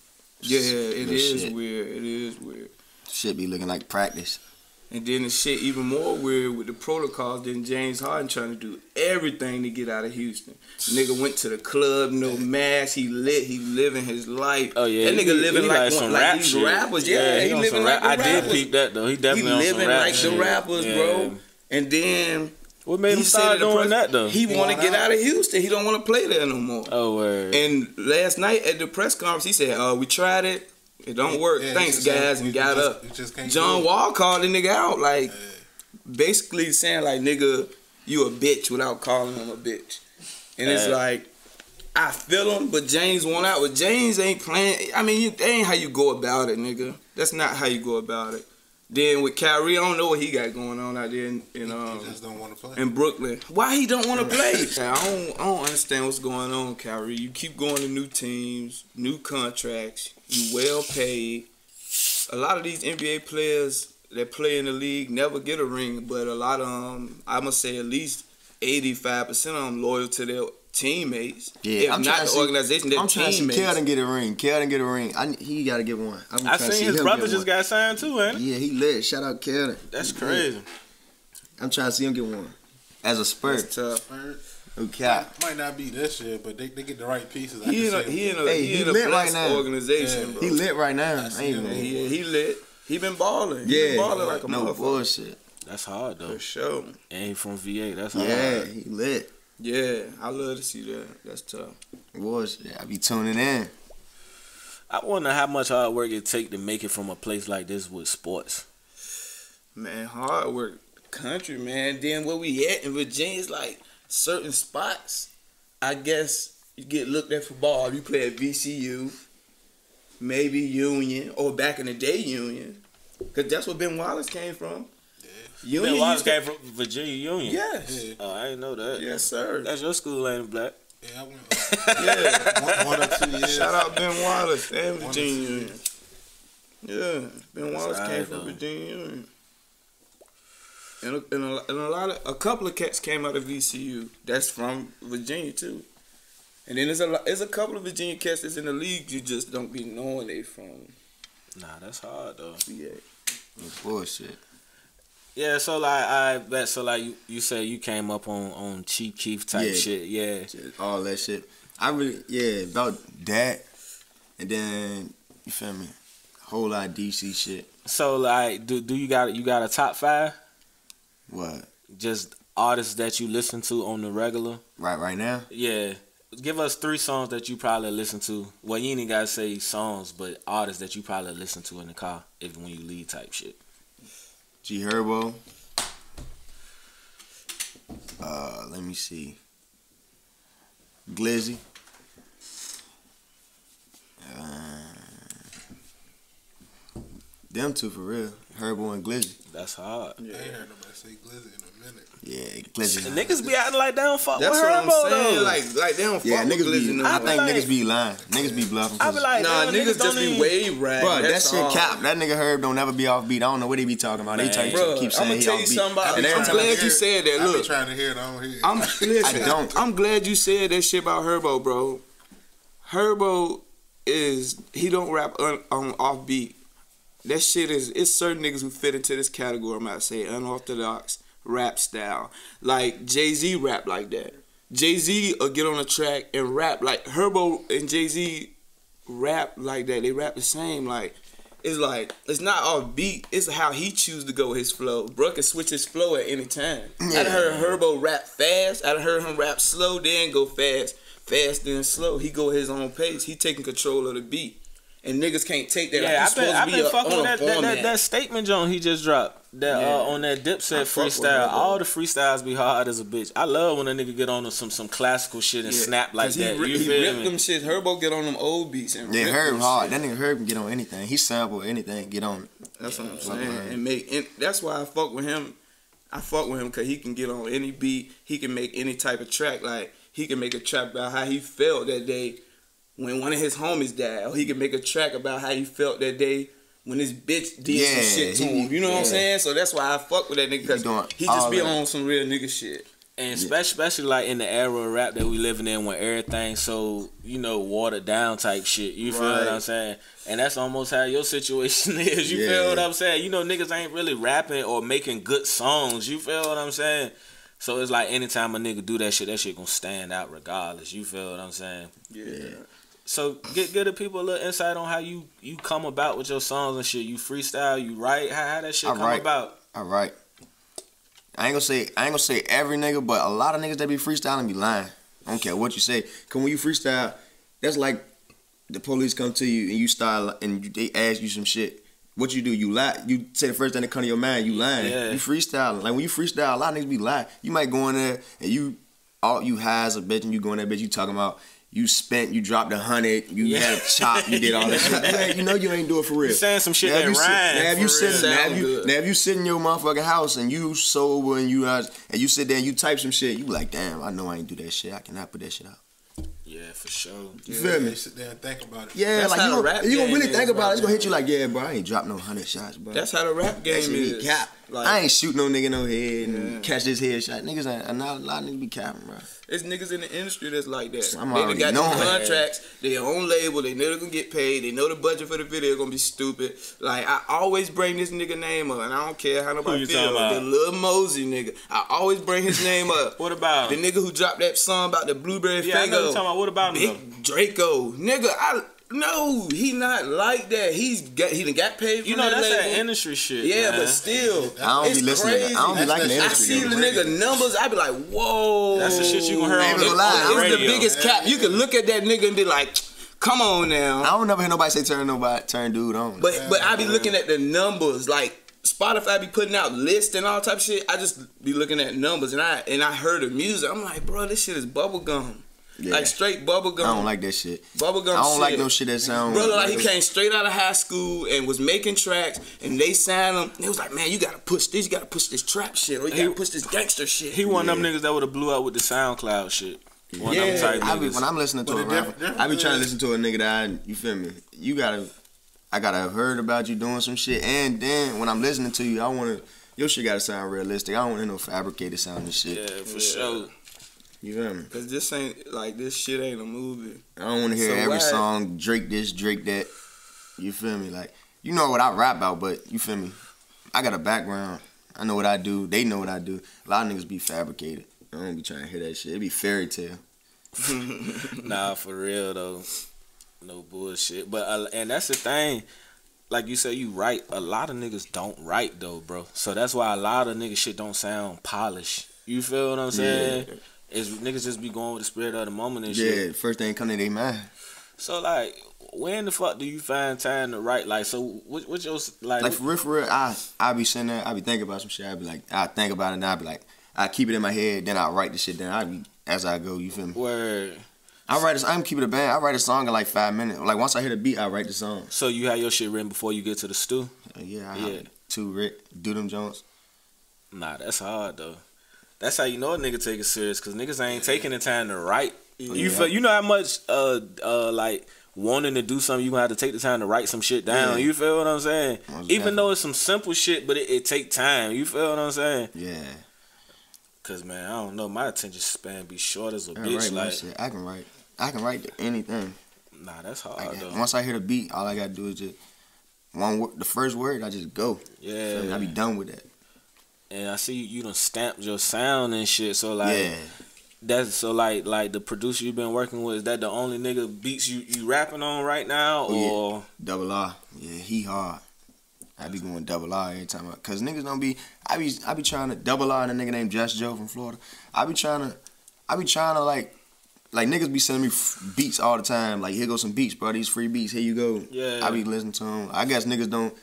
Yeah, it is
shit.
weird. It is weird.
Shit be looking like practice.
And then the shit even more weird with the protocols than James Harden trying to do everything to get out of Houston. Nigga went to the club, no mask, he lit, he living his life.
Oh yeah,
that nigga
he-
living
he
like,
like some
like
rap
these
shit.
rappers. Yeah, he,
on
living like
rap.
the
I did peep that though. He
He
definitely some
living like the rappers,
Yeah.
bro. And then
What made him
he
start doing
press-
that though?
He want to get
out.
out of Houston. He don't want to play there no more.
oh word.
And last night at the press conference, he said, "Uh, we tried it. It don't work.
Yeah,
Thanks, guys." And
we
got
just-
up.
just can't
John. Wall called the nigga out, like basically saying, like, "Nigga, you a bitch," without calling him a bitch. And it's
Uh,
like, I feel him, but James won out. But James ain't playing. I mean, you, that ain't how you go about it, nigga. That's not how you go about it. Then with Kyrie, I don't know what he got going on out there in, in um
He just don't want to play.
in Brooklyn. Why he don't want to play? I don't I don't understand what's going on, Kyrie. You keep going to new teams, new contracts. You well paid. A lot of these NBA players that play in the league never get a ring, but a lot of them, I must say, at least eighty five percent of them loyal to their teammates.
Yeah,
if
I'm
not
trying
the
to see-
organization, their
I'm trying to see
teammates.
Keldon get a ring. Keldon get a ring. I, he got to get one. I'm
I
trying see
seen his brother just
one.
got signed too, ain't he?
Yeah, he lit. Shout out Keldon.
That's crazy.
I'm trying to see him get one. As a Spur.
That's tough.
No cap.
Might not be this year, but they, they get the right pieces. I
He in a he
him.
in a
Hey,
he
he
in a
lit right now.
organization,
Yeah.
bro.
He lit right now. I
see
ain't
him.
he lit. He been balling. He been
Yeah,
balling like a
no
motherfucker.
bullshit.
That's hard though.
For sure.
And he from VA. That's hard.
Yeah, he lit.
Yeah, I love to see that. That's tough.
Bullshit. I be tuning in.
I wonder how much hard work it take to make it from a place like this with sports.
Man, hard work. Country, man. Then where we at in Virginia is like certain spots. I guess you get looked at for ball. You play at VCU, maybe Union, or back in the day Union. Cause that's where Ben Wallace came from. Union
Ben Wallace
used to-
came from Virginia Union.
Yes.
Yeah,
Oh, I didn't know that.
Yes, sir.
That's your school, ain't Black?
yeah, I went
Yeah.
one, one or two years.
Shout out Ben Wallace and
One or
Virginia Union. Yeah, Ben Wallace came
alright,
from
though.
Virginia Union. And a, and, a, and a lot of a couple of cats came out of VCU. That's from Virginia too. And then there's a lot, there's a couple of Virginia cats that's in the league you just don't be knowing they from
Nah, that's hard though.
VA.
Bullshit.
Yeah, so like I bet so like you, you say you came up on on Chief Keef type
Yeah.
shit. Yeah.
All that shit. I really, yeah, about that. And then, you feel me? Whole lot of DC shit.
So like do do you got you got a top five?
What?
Just artists that you listen to on the regular?
Right, right now?
Yeah. Give us three songs that you probably listen to. Well, you ain't gotta say songs, but artists that you probably listen to in the car if when you leave type shit.
G Herbo. Uh, let me see. Glizzy. Uh, them two for real. Herbo and Glizzy.
That's hard. Yeah.
I ain't heard nobody say Glizzy in a minute.
Yeah, Glizzy.
And niggas be acting like they don't fuck
That's
with
what I'm
Herbo
saying.
though.
Like, like they don't
Yeah,
fuck with
niggas
Glizzy
be.
no
I
more.
think
like-
niggas be lying. Niggas be bluffing.
I be like,
Nah,
damn,
niggas
don't
just be
even-
way rag.
Bro, that
that's
shit
all.
cap. That nigga Herb don't ever be off beat. I don't know what he be talking about. They
Man.
try
Bro,
to keep
I'm
saying
gonna
he
tell
off
you
beat.
something about.
And
I'm glad
hear-
you said that.
I be
Look,
trying to hear it. I don't hear it.
I'm listen.
I don't.
I'm glad you said that shit about Herbo, bro. Herbo is he don't rap un, on off beat. That shit is it's certain niggas who fit into this category. I'm about to say unorthodox rap style. Like Jay Z rap like that. Jay Z will get on a track and rap like Herbo and Jay Z rap like that. They rap the same. Like it's like it's not off beat. It's how he choose to go with his flow. Bro can switch his flow at any time. I done heard Herbo rap fast. I done heard him rap slow, then go fast, fast then slow. He go his own pace. He taking control of the beat. And niggas can't take that.
Yeah,
he's
I've been,
supposed
I've
be
been
a-
fucking with that, that, that, that statement John he just dropped. That
Yeah.
uh, on that Dipset
I fuck with
freestyle.
that.
All the freestyles be hard as a bitch. I love when a nigga get on some some classical shit and
Yeah,
snap like that.
He, ri-
you
he
feel
ripped
me?
them shit. Herbo get on them old beats and
Yeah,
rip
Herb
them
hard.
shit.
That nigga Herb can get on anything. He sample anything, get on.
That's what I'm saying.
like,
And make and that's why I fuck with him. I fuck with him because he can get on any beat. He can make any type of track. Like he can make a track about how he felt that day when one of his homies died. Or he can make a track about how he felt that day when his bitch did
Yeah,
some shit to
he-
him. You know what I'm saying? So that's why I fuck with that nigga because
He
he just be
that.
on some real nigga shit.
And especially, especially like in the era of rap that we living in, when everything so you know watered down type shit. You feel what I'm saying? And that's almost how your situation is. You feel what I'm saying? You know, niggas ain't really rapping or making good songs. You feel what I'm saying? So it's like anytime a nigga do that shit, that shit gonna stand out regardless. You feel what I'm saying?
Yeah.
So get give the people a little insight on how you you come about with your songs and shit. You freestyle, you write, how, how that shit
I
come
write.
about?
All right. I ain't gonna say I ain't gonna say every nigga, but a lot of niggas that be freestyling be lying. I don't care what you say. Cause when you freestyle, that's like the police come to you and you style and you, they ask you some shit. What you do? You lie. You say the first thing that come to your mind. You lying.
Yeah.
You freestyling. Like when you freestyle, a lot of niggas be lying. You might go in there and you all you high as a bitch and you go in there, bitch. You talking about. You spent, you dropped a hundred, you
Yeah.
had a chop, you did all that shit. You, you know you ain't do it for real.
You saying some shit
Now,
that
you sit- Now if you
for
sit, now if you, now if you sit in your motherfucking house and you sober and you and you sit there and you type some shit, you like, damn, I know I ain't do that shit. I cannot put that shit out.
Yeah, for sure.
You
Yeah,
feel me?
you Sit there and think about it.
Yeah,
That's
like
how
you
the
gonna,
rap
you gonna really
is
think about it. It's gonna hit you like, yeah, bro, I ain't dropped no hundred shots, bro.
That's how the rap game
that be
is.
cap.
Like,
I ain't shoot no nigga no head and
Yeah.
catch this headshot. Niggas ain't not a lot of niggas be capping, bro.
It's niggas in the industry that's like that.
I'm
they done
already
got
knowing.
their contracts, their own label, they know they're gonna get paid, they know the budget for the video gonna be stupid. Like I always bring this nigga name up, and I don't care how nobody
you
feel.
talking about?
The Lil Mosey nigga. I always bring his name up.
What about
the nigga who dropped that song about the blueberry
Yeah, I know
Faygo?
you're talking about. What about him?
Big Draco. Nigga, I no, he not like that. He's got he done got paid for
You know
that
that's
label.
that industry shit.
Yeah,
man.
but still,
I don't
it's
be listening.
crazy.
To, I don't be
That's
liking the
that
I
industry.
see the nigga numbers. I be like, whoa.
That's the shit you gonna hear
I ain't
on the,
lie,
on the
It's the
radio.
biggest cap. You can look at that nigga and be like, come on now.
I don't never hear nobody say turn nobody turn dude on.
But but I be looking at the numbers like Spotify be putting out lists and all type of shit. I just be looking at numbers and I and I heard the music. I'm like, bro, this shit is bubblegum.
Yeah.
Like straight bubblegum.
I don't like that shit.
bubblegum
I don't
shit.
like no shit that sounds.
Brother, like he came straight out of high school and was making tracks, and they signed him. They was like, "Man, you gotta push this. You gotta push this trap shit, or you gotta push this gangster shit."
He one of them niggas that would have blew up with the SoundCloud shit. One of
Yeah,
them type
I be, when I'm listening to
But
a
the
rapper, I be trying to listen to a nigga that I, you feel me. You gotta, I gotta have heard about you doing some shit, and then when I'm listening to you, I wanna your shit gotta sound realistic. I don't want no fabricated sounding shit.
yeah, for
Yeah.
sure.
You feel me?
Cause this ain't like this shit ain't a movie.
I don't want to hear
So
every song Drake this, Drake that. You feel me? Like you know what I rap about, but you feel me? I got a background. I know what I do. They know what I do. A lot of niggas be fabricated. I don't be trying to hear that shit. It be fairy tale.
Nah, for real though. No bullshit. But uh, and that's the thing. Like you said, you write. A lot of niggas don't write though, bro. So that's why a lot of niggas shit don't sound polished. You feel what I'm saying? Is niggas just be going with the spirit of the moment and
Yeah,
shit.
the first thing come to their mind.
So like, when the fuck do you find time to write? Like, so what, what's your like?
Like for real, for real, I I be sitting there, I be thinking about some shit. I be like, I think about it, and I be like, I keep it in my head, then I write the shit down. I be as I go. You feel me?
where
I write. A, I'm keeping it a band. I write a song in like five minutes. Like once I hear the beat, I write the song.
so you have your shit written before you get to the stew?
Uh, yeah, I
Yeah.
yeah. Two Rick, do them Jones.
Nah, that's hard though. That's how you know a nigga take it serious, cause niggas ain't taking the time to write. You
Yeah.
feel, you know how much uh uh like wanting to do something, you gonna have to take the time to write some shit down.
Yeah.
You feel what I'm saying?
Most
Even
definitely.
though it's some simple shit, but it, it take time. You feel what I'm saying?
Yeah,
Cause man, I don't know, my attention span be short as a
I
bitch. Like,
shit. I can write. I can write anything.
nah, that's hard
Like,
though.
once I hear the beat, all I gotta do is just one word. The first word, I just go.
Yeah,
me? I be done with that.
And I see you done stamped your sound and shit. So like,
yeah,
that's so like like the producer you've been working with. Is that the only nigga beats you you rapping on right now,
Oh, yeah.
or
double R. Yeah, he hard. I be going double R every time. I, Cause niggas don't be. I be. I be trying to double R and nigga named Just Joe from Florida. I be trying to. I be trying to like. Like niggas be sending me f- beats all the time. Like here go some beats, bro. These free beats. Here you go.
Yeah.
I be listening to them. I guess niggas don't.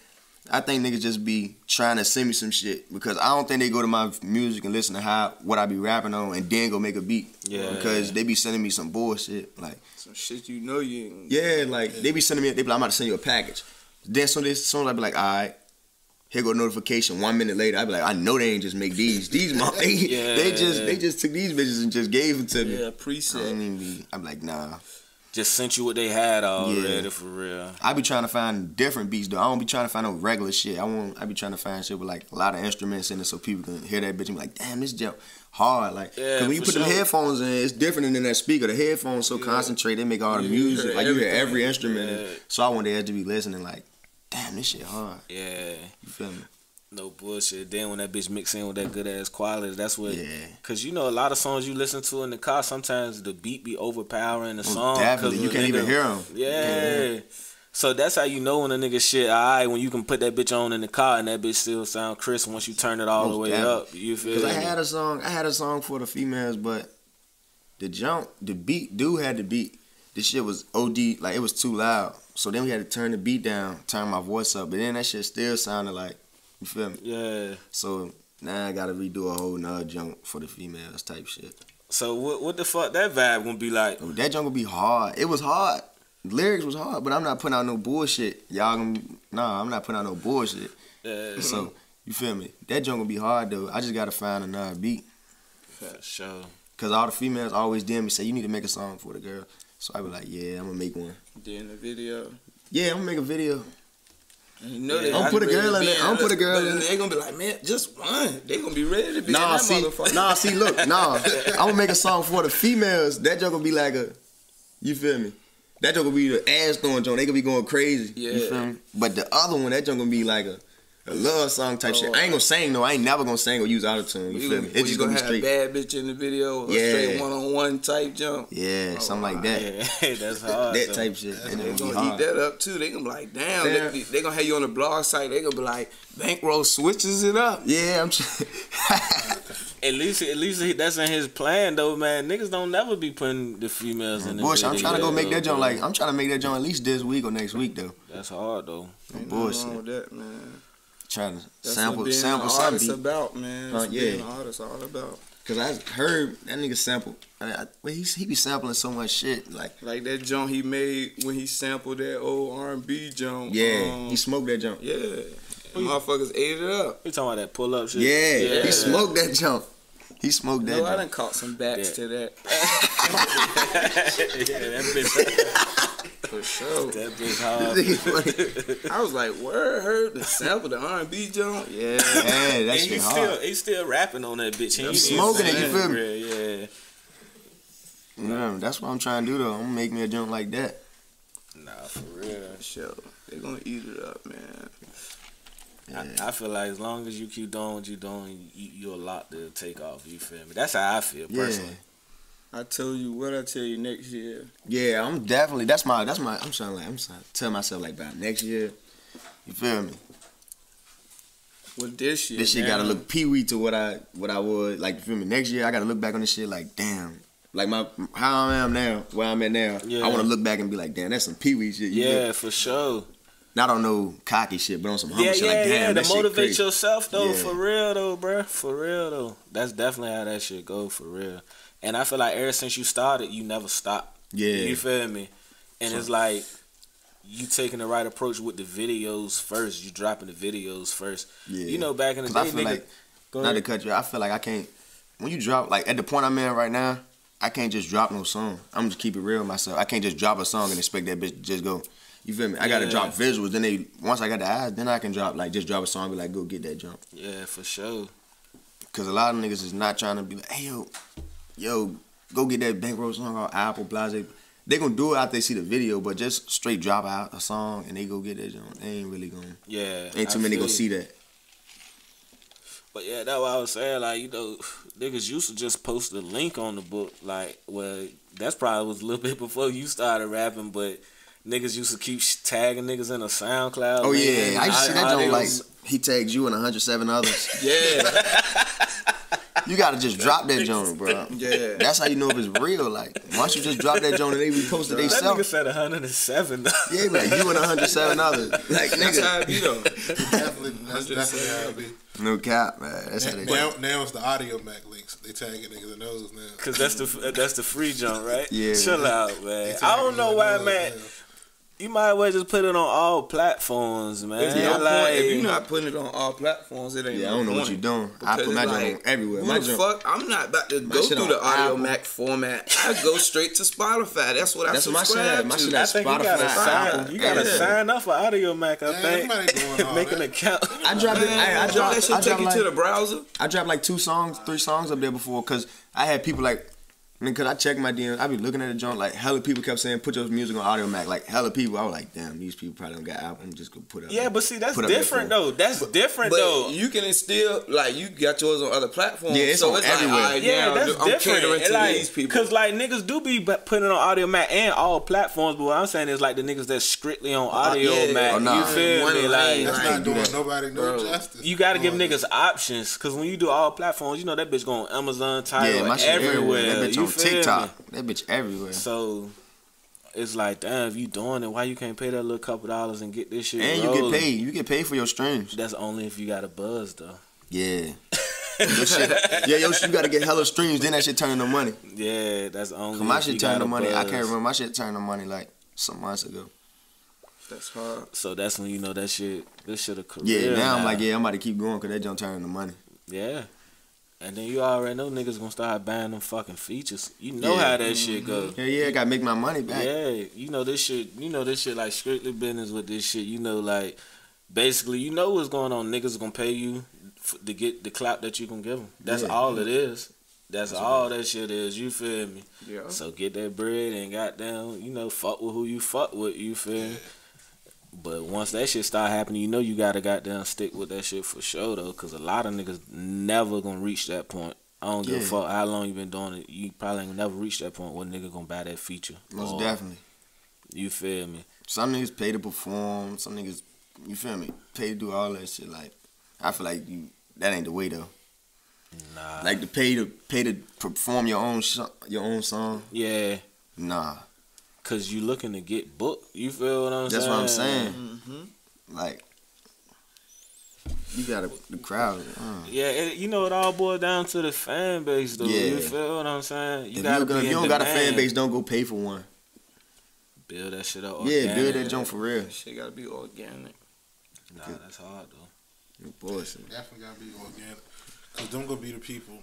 I think niggas just be trying to send me some shit because I don't think they go to my music and listen to how what I be rapping on and then go make a beat.
Yeah.
Because they be sending me some bullshit. Like
Some shit you know you ain't.
yeah, like they be sending me. They be like, I'm about to send you a package. Then soon as soon as I be like, all right, here go notification. One minute later, I be like, I know they ain't just make these. These my they,
Yeah.
they just they just took these bitches and just gave them to me.
Yeah, preset.
don't. I'm like, nah.
Just sent you what they had already
Yeah.
for real?
I be trying to find different beats though. I don't be trying to find no regular shit. I want. I be trying to find shit with like a lot of instruments in it, so people can hear that bitch and be like, damn, this jump hard. Like,
Yeah,
cause when you put them
sure.
headphones in, it's different than that speaker. The headphones so concentrated, they make all the
you
music. Like you hear every instrument.
Yeah.
So I want the to be listening like, damn, this shit hard.
Yeah,
You feel me?
No bullshit. Then when that bitch mix in with that good ass quality, that's what.
Yeah.
Cause you know a lot of songs you listen to in the car, sometimes the beat be overpowering the
Most
song. 'cause
definitely. You can't even hear them.
Yeah. So that's how you know when a nigga shit alright when you can put that bitch on in the car and that bitch still sound crisp once you turn it all the way
definitely.
up. You feel
Cause
me?
I had a song, I had a song for the females, but the jump, the beat, dude had the beat. This shit was OD, like it was too loud. So then we had to turn the beat down, turn my voice up, but then that shit still sounded like, you feel me?
yeah.
So now I gotta redo a whole nother jump for the females type shit.
So what what the fuck that vibe gonna be like?
Oh, that jump gonna be hard. It was hard. Lyrics was hard, but I'm not putting out no bullshit. Y'all gonna, nah, I'm not putting out no bullshit.
Yeah,
So you feel me? That jump gonna be hard though. I just gotta find another beat.
for sure.
Cause all the females always DM me say you need to make a song for the girl. So I be like, yeah, I'm gonna make one.
Then the video.
Yeah, I'm gonna make a video.
And you know
Yeah.
they
Don't put a girl in
be
it. Don't put a girl in
then
it.
They gonna be like, man, just one. They gonna be ready to be
Nah,
in that
see,
motherfucker.
nah, see, look, nah. I'm gonna make a song for the females. That joke gonna be like a, you feel me? That joke gonna be the ass throwing joke. They gonna be going crazy. You
Yeah.
feel me? But the other one, that joke gonna be like a, a love song type shit.
Oh,
I ain't gonna sing though. I ain't never gonna sing or use autotune. You
You,
feel me?
you
It's just
gonna,
gonna be
have
straight.
bad bitch in the video, or
Yeah.
straight one on one type jump.
Yeah,
Oh,
something like that.
Yeah, that's hard.
That
though.
type shit. That
They
gonna be
gonna
hard.
eat that up too. They gonna be like, damn,
Yeah.
they, they gonna have you on the blog site. They gonna be like, bankroll switches it up.
Yeah, I'm. Tr-
At least, at least he- that's in his plan though, man. Niggas don't never be putting the females in the
Bush, I'm trying to go
video,
make that joint like I'm trying to make that joint at least this week or next week though.
That's hard though.
No
Ain't nothing wrong
bullshit.
with that, man.
Trying to
That's
sample
what being
sample
an
some
artist about, man.
Uh,
That's
yeah.
being an artist all about.
Cause I heard that nigga sample. I, I, well, he he be sampling so much shit. Like
Like that jump he made when he sampled that old R&B jump.
yeah,
um,
he smoked that jump.
yeah. Motherfuckers ate it up.
You talking about that pull up shit?
Yeah, he smoked that jump. He smoked that.
No, I done caught some backs
Yeah.
to that.
yeah, that bitch,
For sure.
that bitch hard.
I was like, word, heard the sample, the R&B jump? Yeah.
yeah, that
And
shit
he's
hard.
still he's still rapping on that bitch. He's
smoking it, you feel me?
Yeah.
Yeah, that's what I'm trying to do though. I'm gonna make me a jump like that.
Nah, for real.
Sure. They're gonna eat it up, man.
I, I feel like as long as you keep doing what you're doing, you, you're a lot to take off. You feel me? That's how I feel
Yeah,
personally.
I told you what I tell you next year.
yeah. I'm definitely. That's my. That's my. I'm trying to like. I'm trying to tell myself like by next year. You feel me?
With this shit.
This shit gotta look pee wee to what I what I would like. You feel me? Next year I gotta look back on this shit like, damn, like my how I am now, where I'm at now.
Yeah.
I want to look back and be like, damn, that's some pee wee shit. you
Yeah,
feel?
for sure.
Not on no cocky shit, but on some humble
Yeah,
shit.
yeah,
like, damn,
yeah. To
that shit
motivate
crazy.
yourself though,
Yeah.
for real though, bruh. For real though. That's definitely how that shit go for real. And I feel like ever since you started, you never stop.
Yeah.
You feel me? And it's like you taking the right approach with the videos first. You dropping the videos first.
Yeah.
You know, back in the day,
I feel
nigga,
like not to cut you. I feel like I can't. When you drop, like at the point I'm in right now, I can't just drop no song. I'm just keep it real with myself. I can't just drop a song and expect that bitch to just go. You feel me? I gotta
Yeah.
drop visuals. Then they once I got the eyes, then I can drop like just drop a song. Be like, go get that jump.
Yeah, for sure.
Cause a lot of niggas is not trying to be like, hey yo, yo, go get that bankroll song or Apple Blase. They gonna do it after they see the video, but just straight drop out a song and they go get that jump. They ain't really gonna.
Yeah.
Ain't too
I
many gonna see that.
But yeah, that's what I was saying. Like, you know, niggas used to just post the link on the book. Like, well, that's probably was a little bit before you started rapping, but niggas used to keep tagging niggas in a SoundCloud.
Oh yeah, I used to see that joint like he tags you and 107 others.
Yeah,
You gotta just drop that joint, bro.
yeah.
That's how you know if it's real. Like once you just drop that joint and they repost it they
That nigga said 107. though.
Yeah, like you and 107 others. Like
That's how
nigga,
it be though.
Definitely, that's definitely how it be.
no cap, man. That's how they.
Now, now it's the Audiomack links. They tagging niggas in those now.
Cause that's the that's the free jump, right?
Yeah.
Chill out, man. I don't know why, man.
now.
You might as well just put it on all platforms, man.
There's no
like,
point if you're not putting it on all platforms. It ain't.
Yeah, I don't know what you're doing. I
Because
put my
it's
joint
like,
on everywhere.
Who
My
the
joint-
fuck? I'm not about to go through the audio
Apple.
Mac format. I go straight to Spotify. That's what I
That's what my shit
subscribe.
My
to.
shit
I
at
think you gotta
Spotify,
sign. You gotta
Yeah.
sign up for Audiomack. I
Man,
think.
everybody doing all
Make an account.
I dropped it. I, I
Don't
dropped.
that shit take
dropped
you to the browser?
I dropped like two songs, three songs up there before, cause I had people like, I mean, cause I checked my DMs, I be looking at the joint, like hella people kept saying, put your music on Audiomack, like hella people. I was like, damn, these people probably don't got album, just gonna put up.
Yeah, but see, that's
Put up that
different though. That's different
But
though.
you can still like you got yours on other platforms.
Yeah, it's
so
on
it's
everywhere.
Like, all right,
Yeah,
now
that's
I'm
different.
catering to
like,
these people.
Cause like niggas do be putting on Audiomack and all platforms, but what I'm saying is like the niggas that's strictly on uh, Audio
yeah.
Mac.
Oh, nah.
You feel
One
me?
lane,
Like
That's
I
not
ain't
doing
that.
nobody no
Bro.
justice.
you got to give niggas options, cause when you do all platforms, you know that bitch going on Amazon, Tidal,
yeah, my shit
everywhere.
Everywhere. That bitch
you
on TikTok.
Me?
That bitch everywhere.
So it's like, damn, if you doing it, why you can't pay that little couple dollars and get this shit?
And you get paid. You get paid for your streams.
That's only if you got a buzz though.
Yeah. your shit, yeah, yo, you gotta get hella streams, then that shit turn into money.
Yeah, that's only.
Cause my
if you
shit
got
turned to money. I can't remember. My shit turned to money like some months ago.
That's hard.
So that's when you know that shit. This shit a career.
Yeah, now I'm like, yeah, I'm about to keep going because that jump turn into money.
Yeah. And then you already know niggas gonna start buying them fucking features. You know
Yeah.
how that shit go.
Yeah, yeah, I gotta make my money back.
Yeah, you know this shit. You know this shit like strictly business with this shit. You know like basically you know what's going on. Niggas gonna pay you f- to get the clout that you gonna give them. That's
Yeah.
all it is. That's all that shit is. You feel me?
Yeah.
So get that bread and goddamn, you know, fuck with who you fuck with. You feel me? But once that shit start happening, you know you gotta goddamn stick with that shit for sure though, cause a lot of niggas never gonna reach that point. I don't give a fuck how long you been doing it. You probably ain't never reach that point where nigga gonna buy that feature.
Most
Or-
definitely.
You feel me?
Some niggas pay to perform. Some niggas, you feel me, pay to do all that shit. Like, I feel like you that ain't the way though.
Nah.
Like to pay to pay to perform your own sh- your own song.
yeah,
Nah,
cause you looking to get booked. You feel what I'm
that's
saying?
That's what I'm saying.
Mm-hmm.
Like, you gotta the crowd. Uh.
Yeah, it, you know it all boils down to the fan base though. You
Yeah.
feel what I'm saying? You
if
gotta
you, gonna, if you don't got a fan base, don't go pay for one.
Build that shit up.
Yeah, build
organic.
that junk for real.
Shit gotta be organic.
Nah, that's hard though.
No bullshit.
Definitely gotta be organic. Cause them gonna be the people.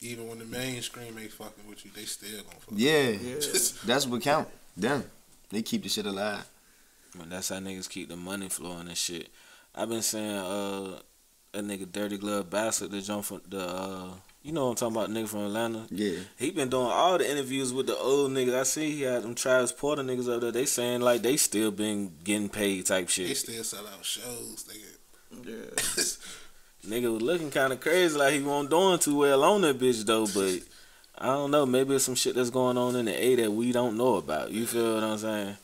Even when the mainstream ain't fucking with you, they still gonna fuck.
Yeah,
Yeah.
that's what count. Them, they keep the shit alive.
Man, that's how niggas keep the money flowing and shit. I've been saying uh a nigga Dirty Glove Bastard the jump from the uh you know what I'm talking about nigga from Atlanta.
Yeah,
He been doing all the interviews with the old niggas. I see he had them Travis Porter niggas up there. They saying like they still been getting paid type shit.
They still sell out shows. Nigga.
Yeah.
Nigga was looking kind of crazy like he wasn't doing too well on that bitch though. But I don't know. Maybe it's some shit that's going on in the A that we don't know about. You feel what I'm saying?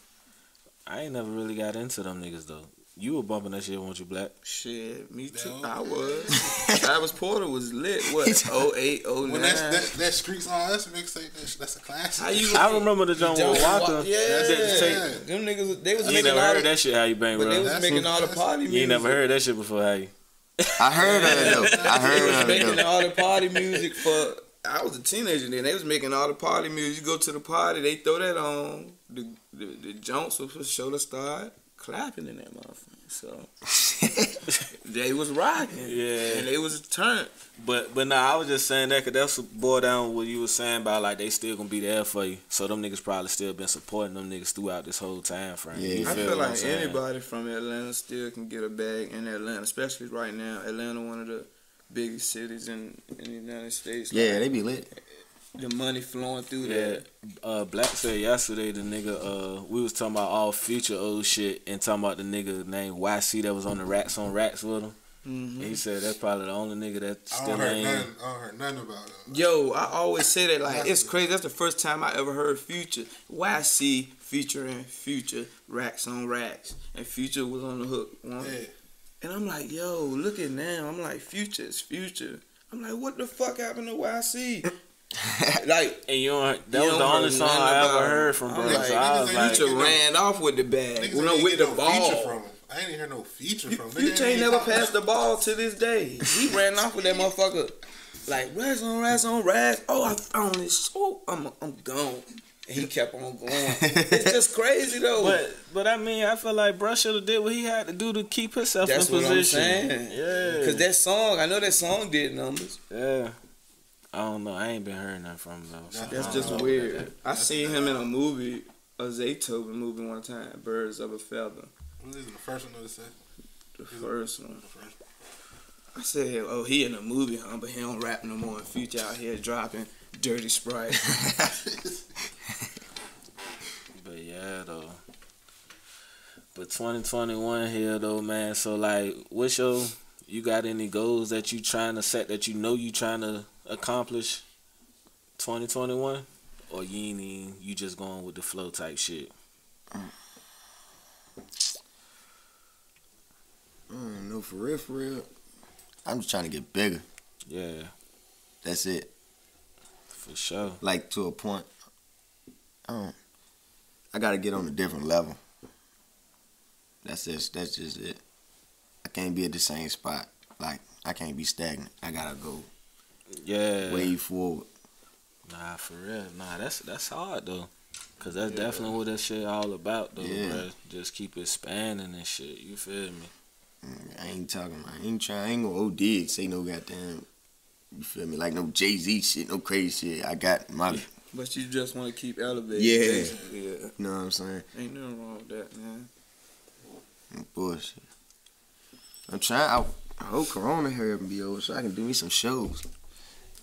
I ain't never really got into them niggas though. You were bumping that shit, weren't you, Black?
Shit, me too.
Yeah.
I was. Travis Porter was lit. What? 08, 09.
When that's, oh oh that, that Streets on Us mixtape, that's, that's a classic.
How you?
I remember the
John
with Walker.
Yeah,
That's it.
yeah. Them niggas, they was
You ain't
making
never heard of that shit, how you bang,
but they was
That's
making
what-
all the party music.
You ain't never heard that shit before, how you?
I heard of it though. I
They
heard
was
of it
making all the party music for. I was a teenager then. They was making all the party music. You go to the party, they throw that on. The the, the Jones was for show to start clapping in that motherfucker. So they was rocking.
Yeah.
and they was turned.
But but nah, I was just saying that because that's what boiled down what you was saying about like they still gonna be there for you. So them niggas probably still been supporting them niggas throughout this whole time frame.
Yeah.
You
I
feel
feel like anybody from Atlanta still can get a bag in Atlanta, especially right now. Atlanta, one of the biggest cities in, in the United States.
Yeah,
Like,
they be lit.
the money flowing through
Yeah,
there.
uh, Black said yesterday the nigga uh we was talking about all future old shit and talking about the nigga named YC that was on the racks on racks with him.
hmm
He said that's probably the only nigga that
I
still
don't heard
ain't.
nothing. I don't heard nothing about it.
Yo, I always say that like it's crazy. That's the first time I ever heard Future. YC featuring Future racks on racks, and Future was on the hook. One.
Yeah.
And I'm like, yo, look at now. I'm like, Future is Future. I'm like, what the fuck happened to YC? like.
And you don't, that
You
was the only
heard
song I ever
him.
heard from
I'm like,
so I was
niggas
like,
Future
get no-
ran off with the bag.
Niggas
Well, no,
ain't
with
get
the
no feature
ball.
from him. I ain't hear no feature from him. Nigga
Future ain't never passed the ball to this day. He ran off with that motherfucker. Like rats on rats on rats. Oh, I found this. Oh, I'm I'm gone. And he kept on going. It's just crazy though.
but but I mean I feel like bro should have did what he had to do to keep himself
that's
in
what
position.
I'm saying.
Yeah,
Cause that song, I know that song did numbers.
yeah. I don't know. I ain't been hearing nothing from him though. so
That's
I
That's
don't
just
know.
weird. I seen him in a movie, a Zaytoven movie one time, Birds of a Feather.
What is it, the first one that said?
The first one.
The first
I said, oh, he in a movie, huh? But he don't rap no more. And Future out here dropping dirty Sprite.
But yeah, though. But 2021 here, though, man. So like, what's your? You got any goals that you trying to set that you know you trying to accomplish? 2021, or you ain't even, you just going with the flow type shit?
Mm, no, for real, for real. I'm just trying to get bigger.
Yeah,
That's it.
for sure.
Like to a point. I don't. I gotta get on a different level. That's just that's just it. I can't be at the same spot. Like I can't be stagnant. I gotta go
Yeah.
way forward.
Nah, for real. Nah, that's that's hard though. Cause that's definitely what that shit all about though,
Yeah.
bruh. Just keep expanding and shit. You feel me?
Mm, I ain't talking. I ain't trying. I ain't gonna OD and say no goddamn. You feel me? Like no Jay Z shit, no crazy shit. I got my.
but you just want to keep elevating.
Yeah.
basically. Yeah.
You know what I'm saying?
Ain't nothing wrong with that, man.
Bullshit. I'm trying. I, I hope Corona here and be over so I can do me some shows.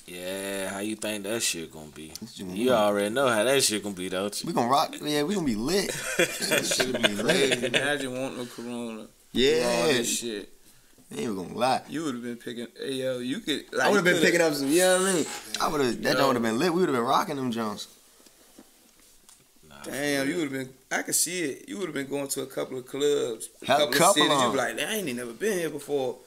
Yeah, how you think that shit gonna be?
What you
You
mean?
already know how that shit gonna be, don't you?
We gonna rock. Yeah, we gonna be lit. Shit be lit.
imagine wanting a Corona. All
Yeah.
this shit.
Ain't even gonna lie.
You would have been picking. Hey, yo, you could. Like,
I would have been picking up some. You know what I mean? I would have. That
Yo.
would have been lit. We would have been rocking them Jones.
Nah,
Damn, you would have been. I could see it. You would have been going to a couple of clubs, a couple,
couple
of cities.
of
You
'em.
be like, I ain't never been here before.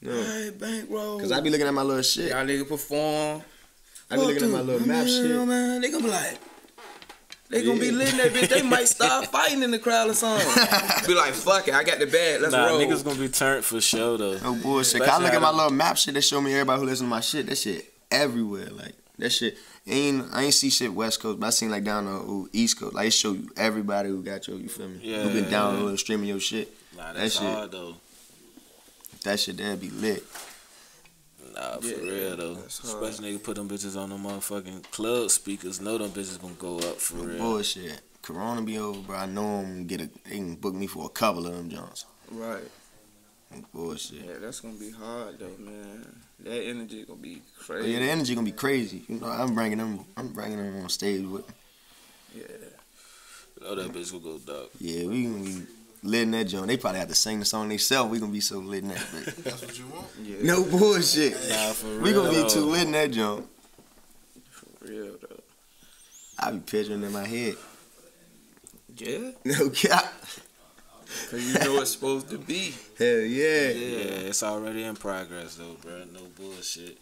Yeah.
Hey, bankroll.
Cause I be looking at my little shit.
y'all nigga perform.
I be looking at my little map
man,
shit.
Man, they gonna be like, they gonna be lit in that bitch. They might start fighting in the crowd or something. be like, fuck it, I got the bag. Let's
nah
roll.
niggas gonna be turned for sure though.
No bullshit. Cause I
Especially
look at my little map shit. They show me everybody who listen to my shit. That shit everywhere. Like that shit. Ain't I ain't see shit West Coast, but I seen like down the ooh, East Coast. Like it show you everybody who got your. You feel me?
Yeah.
Who been downloading streaming your shit.
Nah,
That
that's
shit-
hard though.
That shit there be lit.
Nah, for
Yeah,
real though.
that's.
Especially nigga put them bitches on the motherfucking club speakers. Know them bitches gonna go up for real.
Bullshit. Corona be over, bro. I know them get a. They can book me for a couple of them Jones.
right.
Bullshit.
Yeah, that's gonna be hard though, man. That energy gonna be oh,
But
crazy.
yeah, the energy gonna be crazy. You know, I'm bringing them. I'm bringing them on stage with. me.
Oh, that bitch will go dog.
Yeah, we gonna be lit in that joint. They probably have to sing the song themselves. We gonna be so lit in that. But
That's what you want?
Yeah,
no bullshit.
Nah, for real.
We gonna be too lit in that joint.
for real though.
I be picturing in my head.
Yeah.
No cap.
Cause you know it's supposed to be.
Hell yeah.
Yeah, it's already in progress though, bro. No bullshit.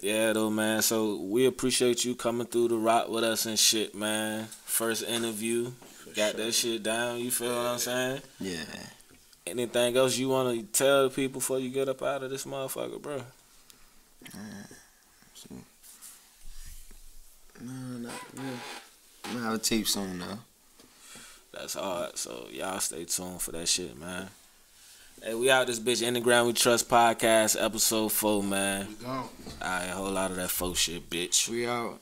Yeah, though, man. So we appreciate you coming through the rock with us and shit, man. First interview, got that shit down. You feel what I'm saying?
Yeah.
Anything else you want to tell people before you get up out of this motherfucker, bro?
No, not really. I'm gonna have a tape soon though.
That's hard. So y'all stay tuned for that shit, man. Hey, we out this bitch. In the ground we trust podcast episode four, man.
We gone.
Alright, a whole lot of that faux shit, bitch.
We out.